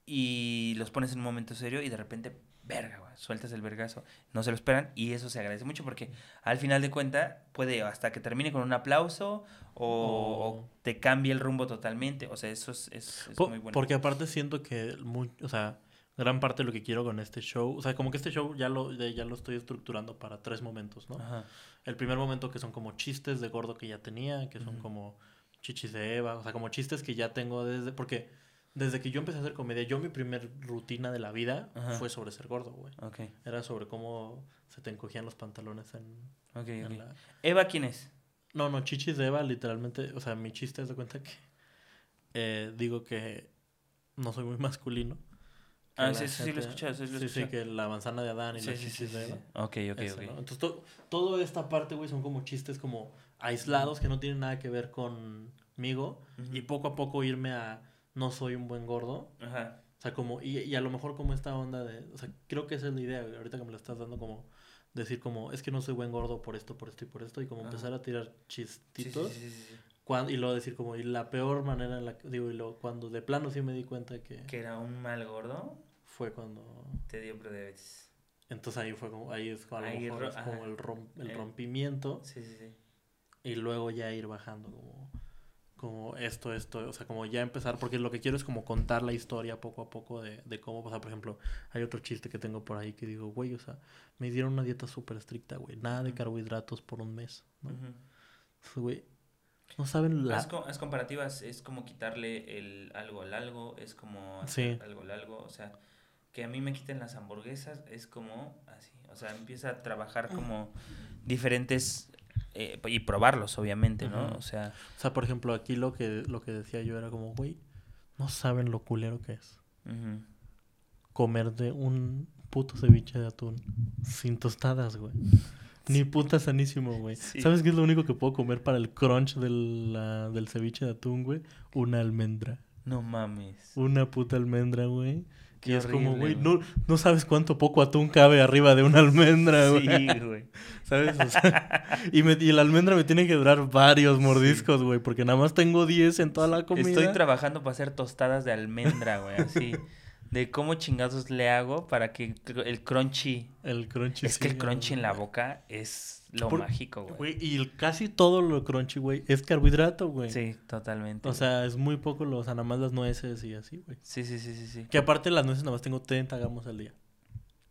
y los pones en un momento serio y de repente, verga, güey, sueltas el vergazo. No se lo esperan y eso se agradece mucho porque al final de cuenta puede hasta que termine con un aplauso o, te cambie el rumbo totalmente. O sea, eso es, es- muy bueno. Porque aparte siento que, muy, o sea, gran parte de lo que quiero con este show, o sea, como que este show ya lo, ya lo estoy estructurando para tres momentos, ¿no? Ajá. El primer momento que son como chistes de gordo que ya tenía, que son como chichis de Eva, o sea, como chistes que ya tengo desde, porque desde que yo empecé a hacer comedia, yo mi primer rutina de la vida Ajá. fue sobre ser gordo, güey. Ok, Era sobre cómo se te encogían los pantalones en, ok, en la... Eva, ¿quién es? No, no, chichis de Eva, literalmente, o sea, mi chiste es de cuenta que eh, digo que no soy muy masculino. Ah, sí, sí, sí, lo escuchado, sí, lo sí, sí, que la manzana de Adán y Sí, las sí, chichis de. Eva. Ok, ok, ok. ¿no? Entonces, to- toda esta parte, güey, son como chistes como aislados que no tienen nada que ver conmigo. Ujú. Y poco a poco irme a no soy un buen gordo. Ajá. O sea, como, y, y a lo mejor como esta onda de, o sea, creo que esa es la idea, ahorita que me lo estás dando como, decir como, es que no soy buen gordo por esto, por esto y por esto, y como Ajá. empezar a tirar chistitos. sí, sí, sí. cuan- y luego decir como, y la peor manera en la que, digo, y luego cuando de plano sí me di cuenta que Que era un mal gordo, fue cuando, te dio prediabetes. entonces ahí fue como, ahí es, a lo Ahí mejor ro- es como el, rom- el Eh. rompimiento. Sí, sí, sí. y luego ya ir bajando como, como esto, esto, o sea, como ya empezar, porque lo que quiero es como contar la historia poco a poco de, de cómo, o sea, por ejemplo, hay otro chiste que tengo por ahí que digo, güey, o sea, me dieron una dieta súper estricta, güey, nada de carbohidratos por un mes, ¿no? Ujú. Entonces, Güey, no saben la... Haz, co- haz comparativas, es como quitarle el algo al algo, es como hacer Sí. algo al algo, o sea, que a mí me quiten las hamburguesas es como así, o sea, empieza a trabajar como diferentes eh, y probarlos, obviamente, ¿no? O sea, O sea, por ejemplo, aquí lo que, lo que decía yo era como, güey, no saben lo culero que es ujú. comer de un puto ceviche de atún sin tostadas, güey. Ni puta sanísimo, güey. Sí. ¿Sabes qué es lo único que puedo comer para el crunch del, la- del ceviche de atún, güey? Una almendra. no mames. Una puta almendra, güey. Qué y es como, güey, no, no sabes cuánto poco atún cabe arriba de una almendra, güey. Sí, güey. ¿Sabes? O sea, y, me- y la almendra me tiene que durar varios mordiscos, güey, porque nada más tengo 10 en toda la comida. Estoy trabajando para hacer tostadas de almendra, güey, así. De cómo chingados le hago para que el crunchy... El crunchy. Es que el crunchy en la boca es lo Por- mágico, güey. Y casi todo lo crunchy, güey, es carbohidrato, güey. Sí, totalmente. O sea, es muy poco, lo, o sea, nada más las nueces y así, güey. Sí, sí, sí, sí, sí. Que aparte las nueces nada más tengo 30 gramos al día.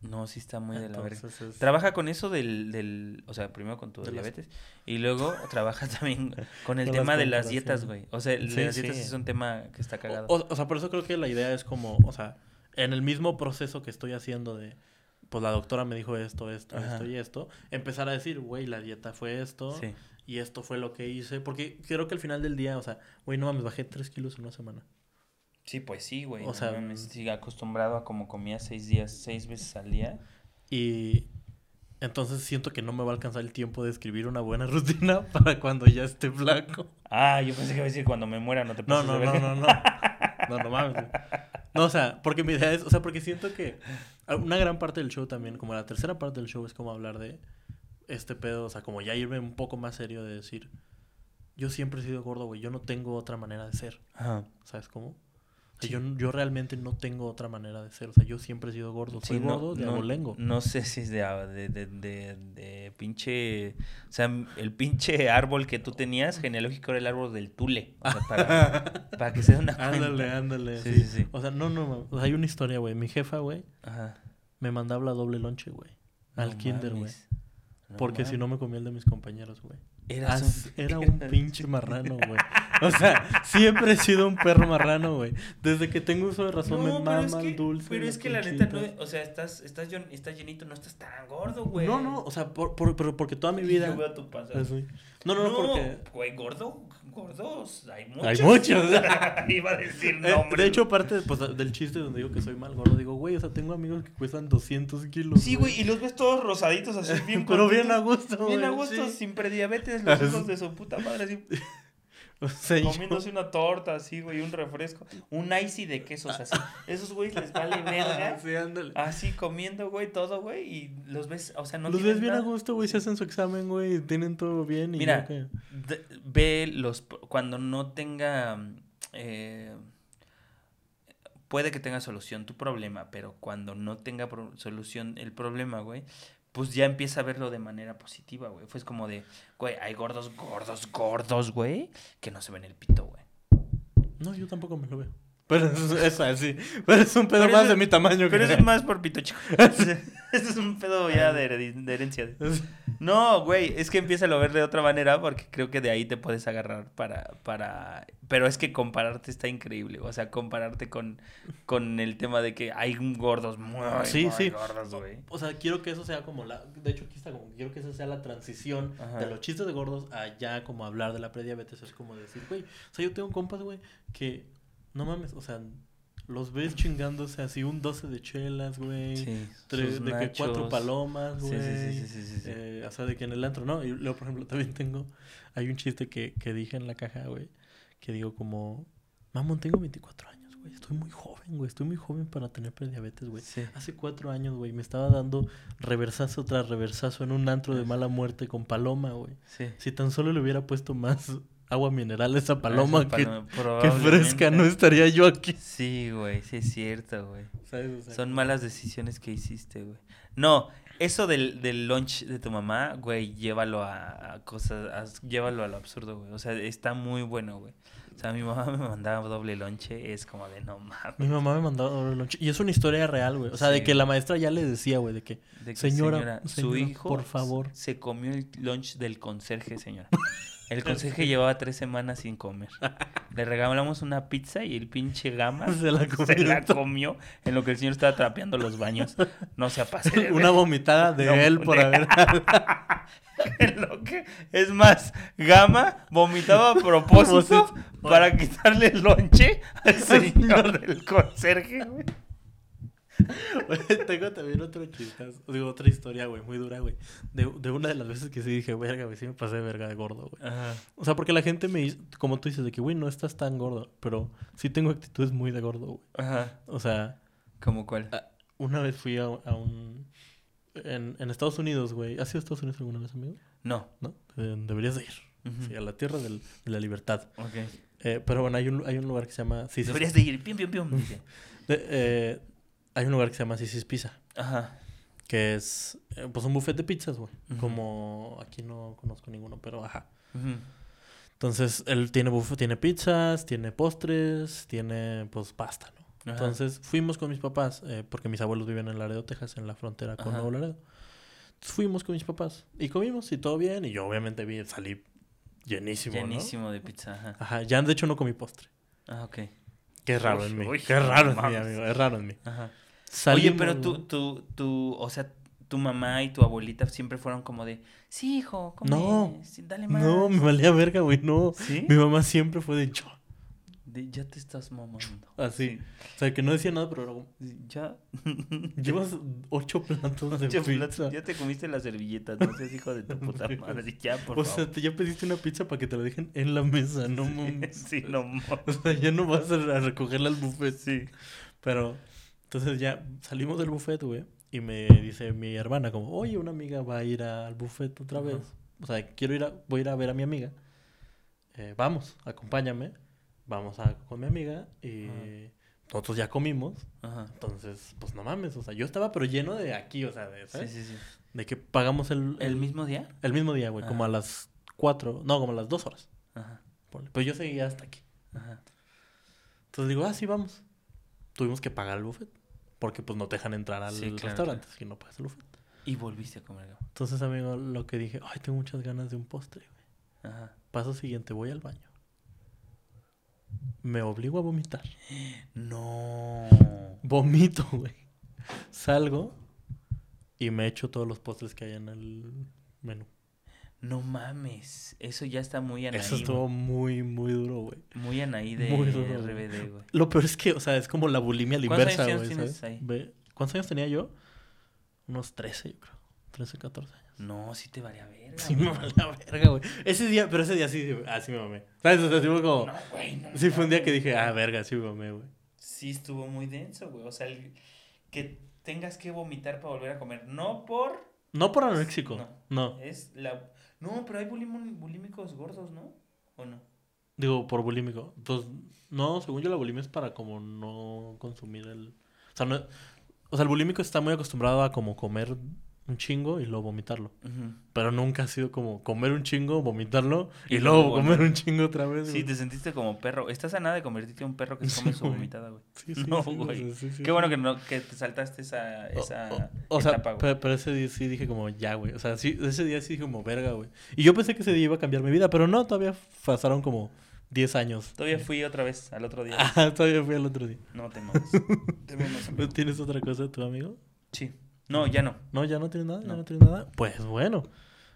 No, sí está muy de la verga. Es- Trabaja con eso del, del, o sea, primero con tu De diabetes y luego trabaja también con el Con las tema de las dietas, güey. O sea, Sí, las dietas sí. es un tema que está cagado. O, o sea, por eso creo que la idea es como, o sea, en el mismo proceso que estoy haciendo de, pues la doctora me dijo esto, esto, Ajá. esto y esto, empezar a decir, güey, la dieta fue esto sí. y esto fue lo que hice, porque creo que al final del día, o sea, güey, no mames, bajé 3 kilos en una semana. Sí, pues sí, güey. O sea, me sigue acostumbrado a como comía seis días, seis veces al día. Y entonces siento que no me va a alcanzar el tiempo de escribir una buena rutina para cuando ya esté flaco. Ah, yo pensé que iba a decir cuando me muera no te No, pases no, de no, verga. no, no. No, no mames. No, o sea, porque mi idea es, o sea, porque siento que una gran parte del show también, como la tercera parte del show es como hablar de este pedo, o sea, como ya irme un poco más serio de decir, yo siempre he sido gordo, güey, yo no tengo otra manera de ser, Ajá. ¿sabes cómo? Sí. yo, yo realmente no tengo otra manera de ser, o sea, yo siempre he sido gordo, soy Sí, no, gordo de no, abolengo. no sé si es de, a- de, de, de, de pinche... O sea, el pinche árbol que tú tenías genealógico era el árbol del tule. O sea, para, para que se den una cuenta. Ándale, ándale. Sí, Sí, sí. O sea, no, no. O sea, hay una historia, güey. Mi jefa, güey, me mandaba la doble lonche, güey. Al No kinder, güey. mames. Porque si no me comía el de mis compañeros, güey. Eras As- un- Era un pinche marrano, güey. O sea, siempre he sido un perro marrano, güey. Desde que tengo uso de razón me No, pero mama es que, el dulce. pero es que la neta, no, o sea, estás, estás, estás llenito, no estás tan gordo, güey. No, no, o sea, por, por- pero porque toda mi vida. Yo veo tu panza. así. No, no, no, porque. Güey, gordo, gordos, hay muchos. Hay muchos. Iba a decir Eh, nombres. de hecho, parte pues, del chiste donde digo que soy mal gordo, digo, güey, o sea, tengo amigos que cuestan 200 kilos. Sí, güey, y los ves todos rosaditos así, bien Pero bien a gusto, Bien a gusto, sí. sin prediabetes, los hijos de su puta madre, así, O sea, yo- comiéndose una torta, así, güey, un refresco, un icy de quesos, así. Esos güeyes les vale verga. Sí, ándale. Así comiendo, güey, todo, güey, y los ves, o sea, no Los ves bien a gusto, güey, se hacen su examen, güey, tienen todo bien. Y Mira, ve los cuando no tenga eh, puede que tenga solución tu problema, pero cuando no tenga solución el problema, güey, pues ya empieza a verlo de manera positiva, güey. Fue como de, güey, hay gordos, gordos, gordos, güey, que no se ven el pito, güey. No, yo tampoco me lo veo. Pero es, es así. Pero es un pedo Pero más de mi tamaño Pero que... eso es más por pito chico. Ese es un pedo ya de, de herencia. No, güey, es que empieza a ver de otra manera porque creo que de ahí te puedes agarrar para, para... Pero es que compararte está increíble, o sea, compararte con, con el tema de que hay gordos muy, Sí, muy sí. gordos, güey. O sea, quiero que eso sea como la... De hecho, aquí está como... Quiero que esa sea la transición Ajá. de los chistes de gordos a ya como hablar de la prediabetes. Es como decir, güey... O sea, yo tengo compas, güey, que... No mames, o sea... Los ves chingándose así un 12 de chelas, güey. Sí, tres- de que cuatro palomas, güey. sí, sí, sí, sí, sí, sí. Eh, o sea, de que en el antro, ¿no? Y luego, por ejemplo, también tengo... Hay un chiste que, que dije en la caja, güey. Que digo como... Mamón, tengo 24 años, güey. Estoy muy joven, güey. Estoy muy joven para tener prediabetes, güey. Sí. Hace cuatro años, güey, me estaba dando reversazo tras reversazo en un antro de mala muerte con paloma, güey. Sí. Si tan solo le hubiera puesto más agua mineral esa paloma Esa que, paloma, que fresca, no estaría yo aquí. Sí, güey, sí es cierto, güey. ¿Sabes? O sea, Son malas decisiones que hiciste, güey. No, eso del, del lunch de tu mamá, güey, llévalo a, a cosas, a- llévalo a lo absurdo, güey. O sea, está muy bueno, güey. O sea, mi mamá me mandaba doble lonche, es como de no mames. Mi mamá me mandó doble lunch. Y es una historia real, güey. O sea, de que la maestra ya le decía, güey, de que... De que, Señora, su señora, hijo por favor. se comió el lunch del conserje, señora. El conserje llevaba tres semanas sin comer. Le regalamos una pizza y el pinche gama Se la comió. se la comió en lo que el señor estaba trapeando los baños. No se pase de Una vomitada de No, él por de- haber... Lo que- Es más, Gama vomitaba a propósito Propósito. para quitarle el lonche al señor del conserje, güey. Tengo también otro chistazo, digo, otra historia, güey, muy dura, güey. De, de una de las veces que sí dije, verga, güey, sí me pasé de verga de gordo, güey. O sea, porque la gente me dice, como tú dices, de que, güey, no estás tan gordo, pero sí tengo actitudes muy de gordo, güey. Ajá. O sea, ¿Cómo cuál? Una vez fui a, a un... En, en Estados Unidos, güey. ¿Has ido a Estados Unidos alguna vez, amigo? No. ¿No? Eh, deberías de ir. Sí, a la tierra del- de la libertad. Ok. Eh, pero bueno, hay un, hay un lugar que se llama... Sisis- Deberías de ir. Pium, pium, pium. eh, hay un lugar que se llama Sisis Pizza. Ajá. Que es, eh, pues, un buffet de pizzas, güey. Como aquí no conozco ninguno, pero ajá. Entonces, él tiene buffet, tiene pizzas, tiene postres, tiene, pues, pasta, ¿no? Ajá. Entonces, fuimos con mis papás, eh, porque mis abuelos viven en Laredo, Texas, en la frontera con Ajá. Nuevo Laredo. Entonces, fuimos con mis papás y comimos y todo bien. Y yo, obviamente, vi, salí llenísimo, Llenísimo de pizza. Ajá. Ajá. Ya, de hecho, no comí postre. Ah, ok. Qué raro Uy, en mí. uy, Qué raro en mí, amigo. Es raro en mí. Ajá. Oye, pero tú, tú, tú, o sea, tu mamá y tu abuelita siempre fueron como de, sí, hijo, come, No. dale más. No, me valía verga, güey. No. ¿Sí? Mi mamá siempre fue de yo. De, ya te estás mamando. Así. O sea, que no decía nada, pero. Ya. llevas ocho platos de Ya, pizza. ya te comiste las servilletas, no seas hijo de tu puta madre. Ya, por O sea, te- ya pediste una pizza para que te la dejen en la mesa, no mames. Sí, no mames. O sea, ya no vas a a recogerla al buffet. Sí. Pero, entonces ya salimos del buffet, güey. Y me dice mi hermana como, oye, una amiga va a ir al buffet otra vez. O sea, quiero ir a, voy a ir a ver a mi amiga. Eh, vamos, acompáñame. Vamos a con mi amiga. Y nosotros ya comimos. Ajá. Entonces, pues no mames. O sea, yo estaba pero lleno de aquí, o sea, de, Sí, ¿sabes? sí, sí. De que pagamos el... ¿El mismo día? El mismo día, güey. Como a las cuatro. No, como a las dos horas. Ajá. Pero yo seguía hasta aquí. Ajá. Entonces digo, ah, sí, vamos. Tuvimos que pagar el buffet. Porque pues no te dejan entrar al Sí, claro, restaurante si no pagas el buffet. Y volviste a comer. Gabo. Entonces, amigo, lo que dije, ay, tengo muchas ganas de un postre, güey. Ajá. Paso siguiente, voy al baño. Me obligo a vomitar. No. Vomito, güey. Salgo y me echo todos los postres que hay en el menú. No mames. Eso ya está muy Anaí. Eso estuvo muy, muy duro, güey. Muy Anaí de Muy duro. RBD, güey. Lo peor es que, o sea, es como la bulimia a la ¿Cuántos inversa, años güey, ¿Cuántos años tenía yo? Unos 13, yo creo. 13, 14 años. No, sí te varía verga. Sí, me valía verga, güey. Ese día, pero ese día sí, así me mamé. ¿Sabes? O sea, sí fue como... No, güey, no Sí, fue un día que dije, ah, verga, sí me mamé, güey. Sí estuvo muy denso, güey. O sea, el- que tengas que vomitar para volver a comer. No por... No por anoréxico, No. no. Es la... No, pero hay bulímicos gordos, ¿no? ¿O no? Digo, por bulímico. Pues, no, según yo la bulimia es para como no consumir el... O sea, no... O sea, el bulímico está muy acostumbrado a como comer un chingo y luego vomitarlo. Pero nunca ha sido como comer un chingo, vomitarlo y, Y luego luego comer un chingo otra vez. Sí, güey. te sentiste como perro. Estás a nada de convertirte en un perro que se Sí, come su vomitada, güey. Sí, sí, No, sí, güey. sí, sí, sí, Qué bueno que no que te saltaste esa, esa O, o sea, etapa, güey. pero, ese día sí dije como, ya, güey. O sea, sí, ese día sí dije como, verga, güey. Y yo pensé que ese día iba a cambiar mi vida, pero no, todavía pasaron como 10 años. Todavía fui otra vez al otro día. Ah, todavía fui al otro día. No te mames. Te mames, amigo. ¿Tienes otra cosa tu amigo? Sí. No, ya no. No, ya no tienes nada, ya No. no tienes nada. Pues bueno,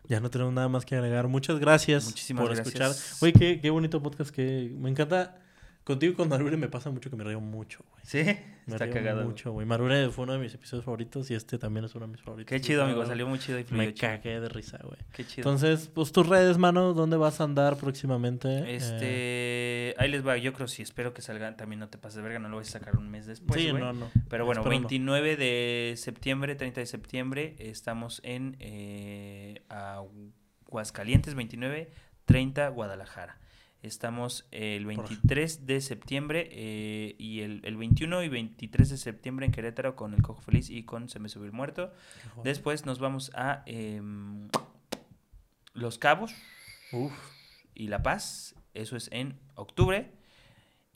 ya no tenemos nada más que agregar. Muchas gracias Muchísimas por gracias. escuchar. Güey, qué, qué bonito podcast que me encanta. Contigo y con Marure me pasa mucho que me río mucho, güey. Sí, Me está río cagado. mucho, güey. Marure fue uno de mis episodios favoritos y este también es uno de mis favoritos. Qué chido, amigo. Salió muy chido y Me chido. cagué de risa, güey. Qué chido. Entonces, pues tus redes, mano, ¿dónde vas a andar próximamente? Eh, Este, ahí les va, yo creo sí, espero que salgan, también no te pases de verga, no lo voy a sacar un mes después, sí, güey. no, no. Pero bueno, Espero no. 29 de septiembre, 30 de septiembre, estamos en eh, Aguascalientes, 29, 30, Guadalajara. Estamos el 23 de septiembre eh, y el, el 21 y 23 de septiembre en Querétaro con El Cojo Feliz y con Se me subió el muerto. Después nos vamos a em, Los Cabos Uf. y La Paz. Eso es en octubre.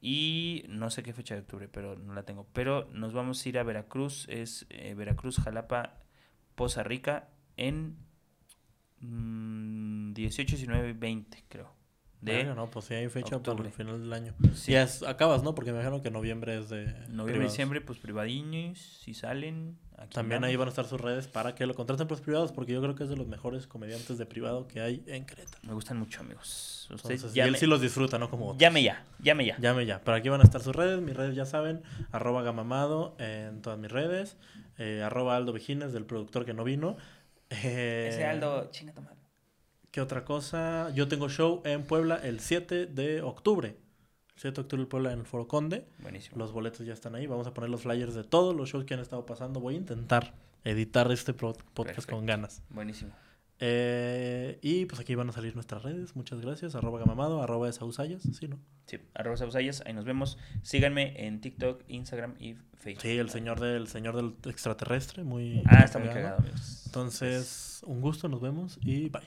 Y no sé qué fecha de octubre, pero no la tengo. Pero nos vamos a ir a Veracruz. Es eh, Veracruz, Jalapa, Poza Rica en mm, 18, 19, 20, creo. De no, pues sí hay fecha octubre. el final del año. Sí. Ya es- acabas, ¿no? Porque me imagino que noviembre es de. noviembre, privados. diciembre, pues privadiños, si salen. aquí También ahí van a estar sus redes para que lo contraten por los privados, porque yo creo que es de los mejores comediantes de privado que hay en Creta. Me gustan mucho, amigos. Entonces, y llame, él sí los disfruta, ¿no? Como otros. llame ya, llame ya. Llame ya. Pero aquí van a estar sus redes. Mis redes ya saben. Arroba gamamado en todas mis redes. eh, arroba Aldo Vigines, del productor que no vino. Eh, Ese Aldo, chinga tu madre. ¿Qué otra cosa? Yo tengo show en Puebla el 7 de octubre. El 7 de octubre en Puebla en el Foro Conde. Buenísimo. Los boletos ya están ahí. Vamos a poner los flyers de todos los shows que han estado pasando. Voy a intentar editar este podcast Perfecto. con ganas. Buenísimo. Eh, y pues aquí van a salir nuestras redes. Muchas gracias. Arroba gamamado, arroba Sausayas. Sí, ¿no? Sí, arroba Sausayas, ahí nos vemos. Síganme en TikTok, Instagram y Facebook. Sí, el señor del señor del extraterrestre. Muy Ah, está muy cagado, amigos. Entonces, un gusto, nos vemos y bye.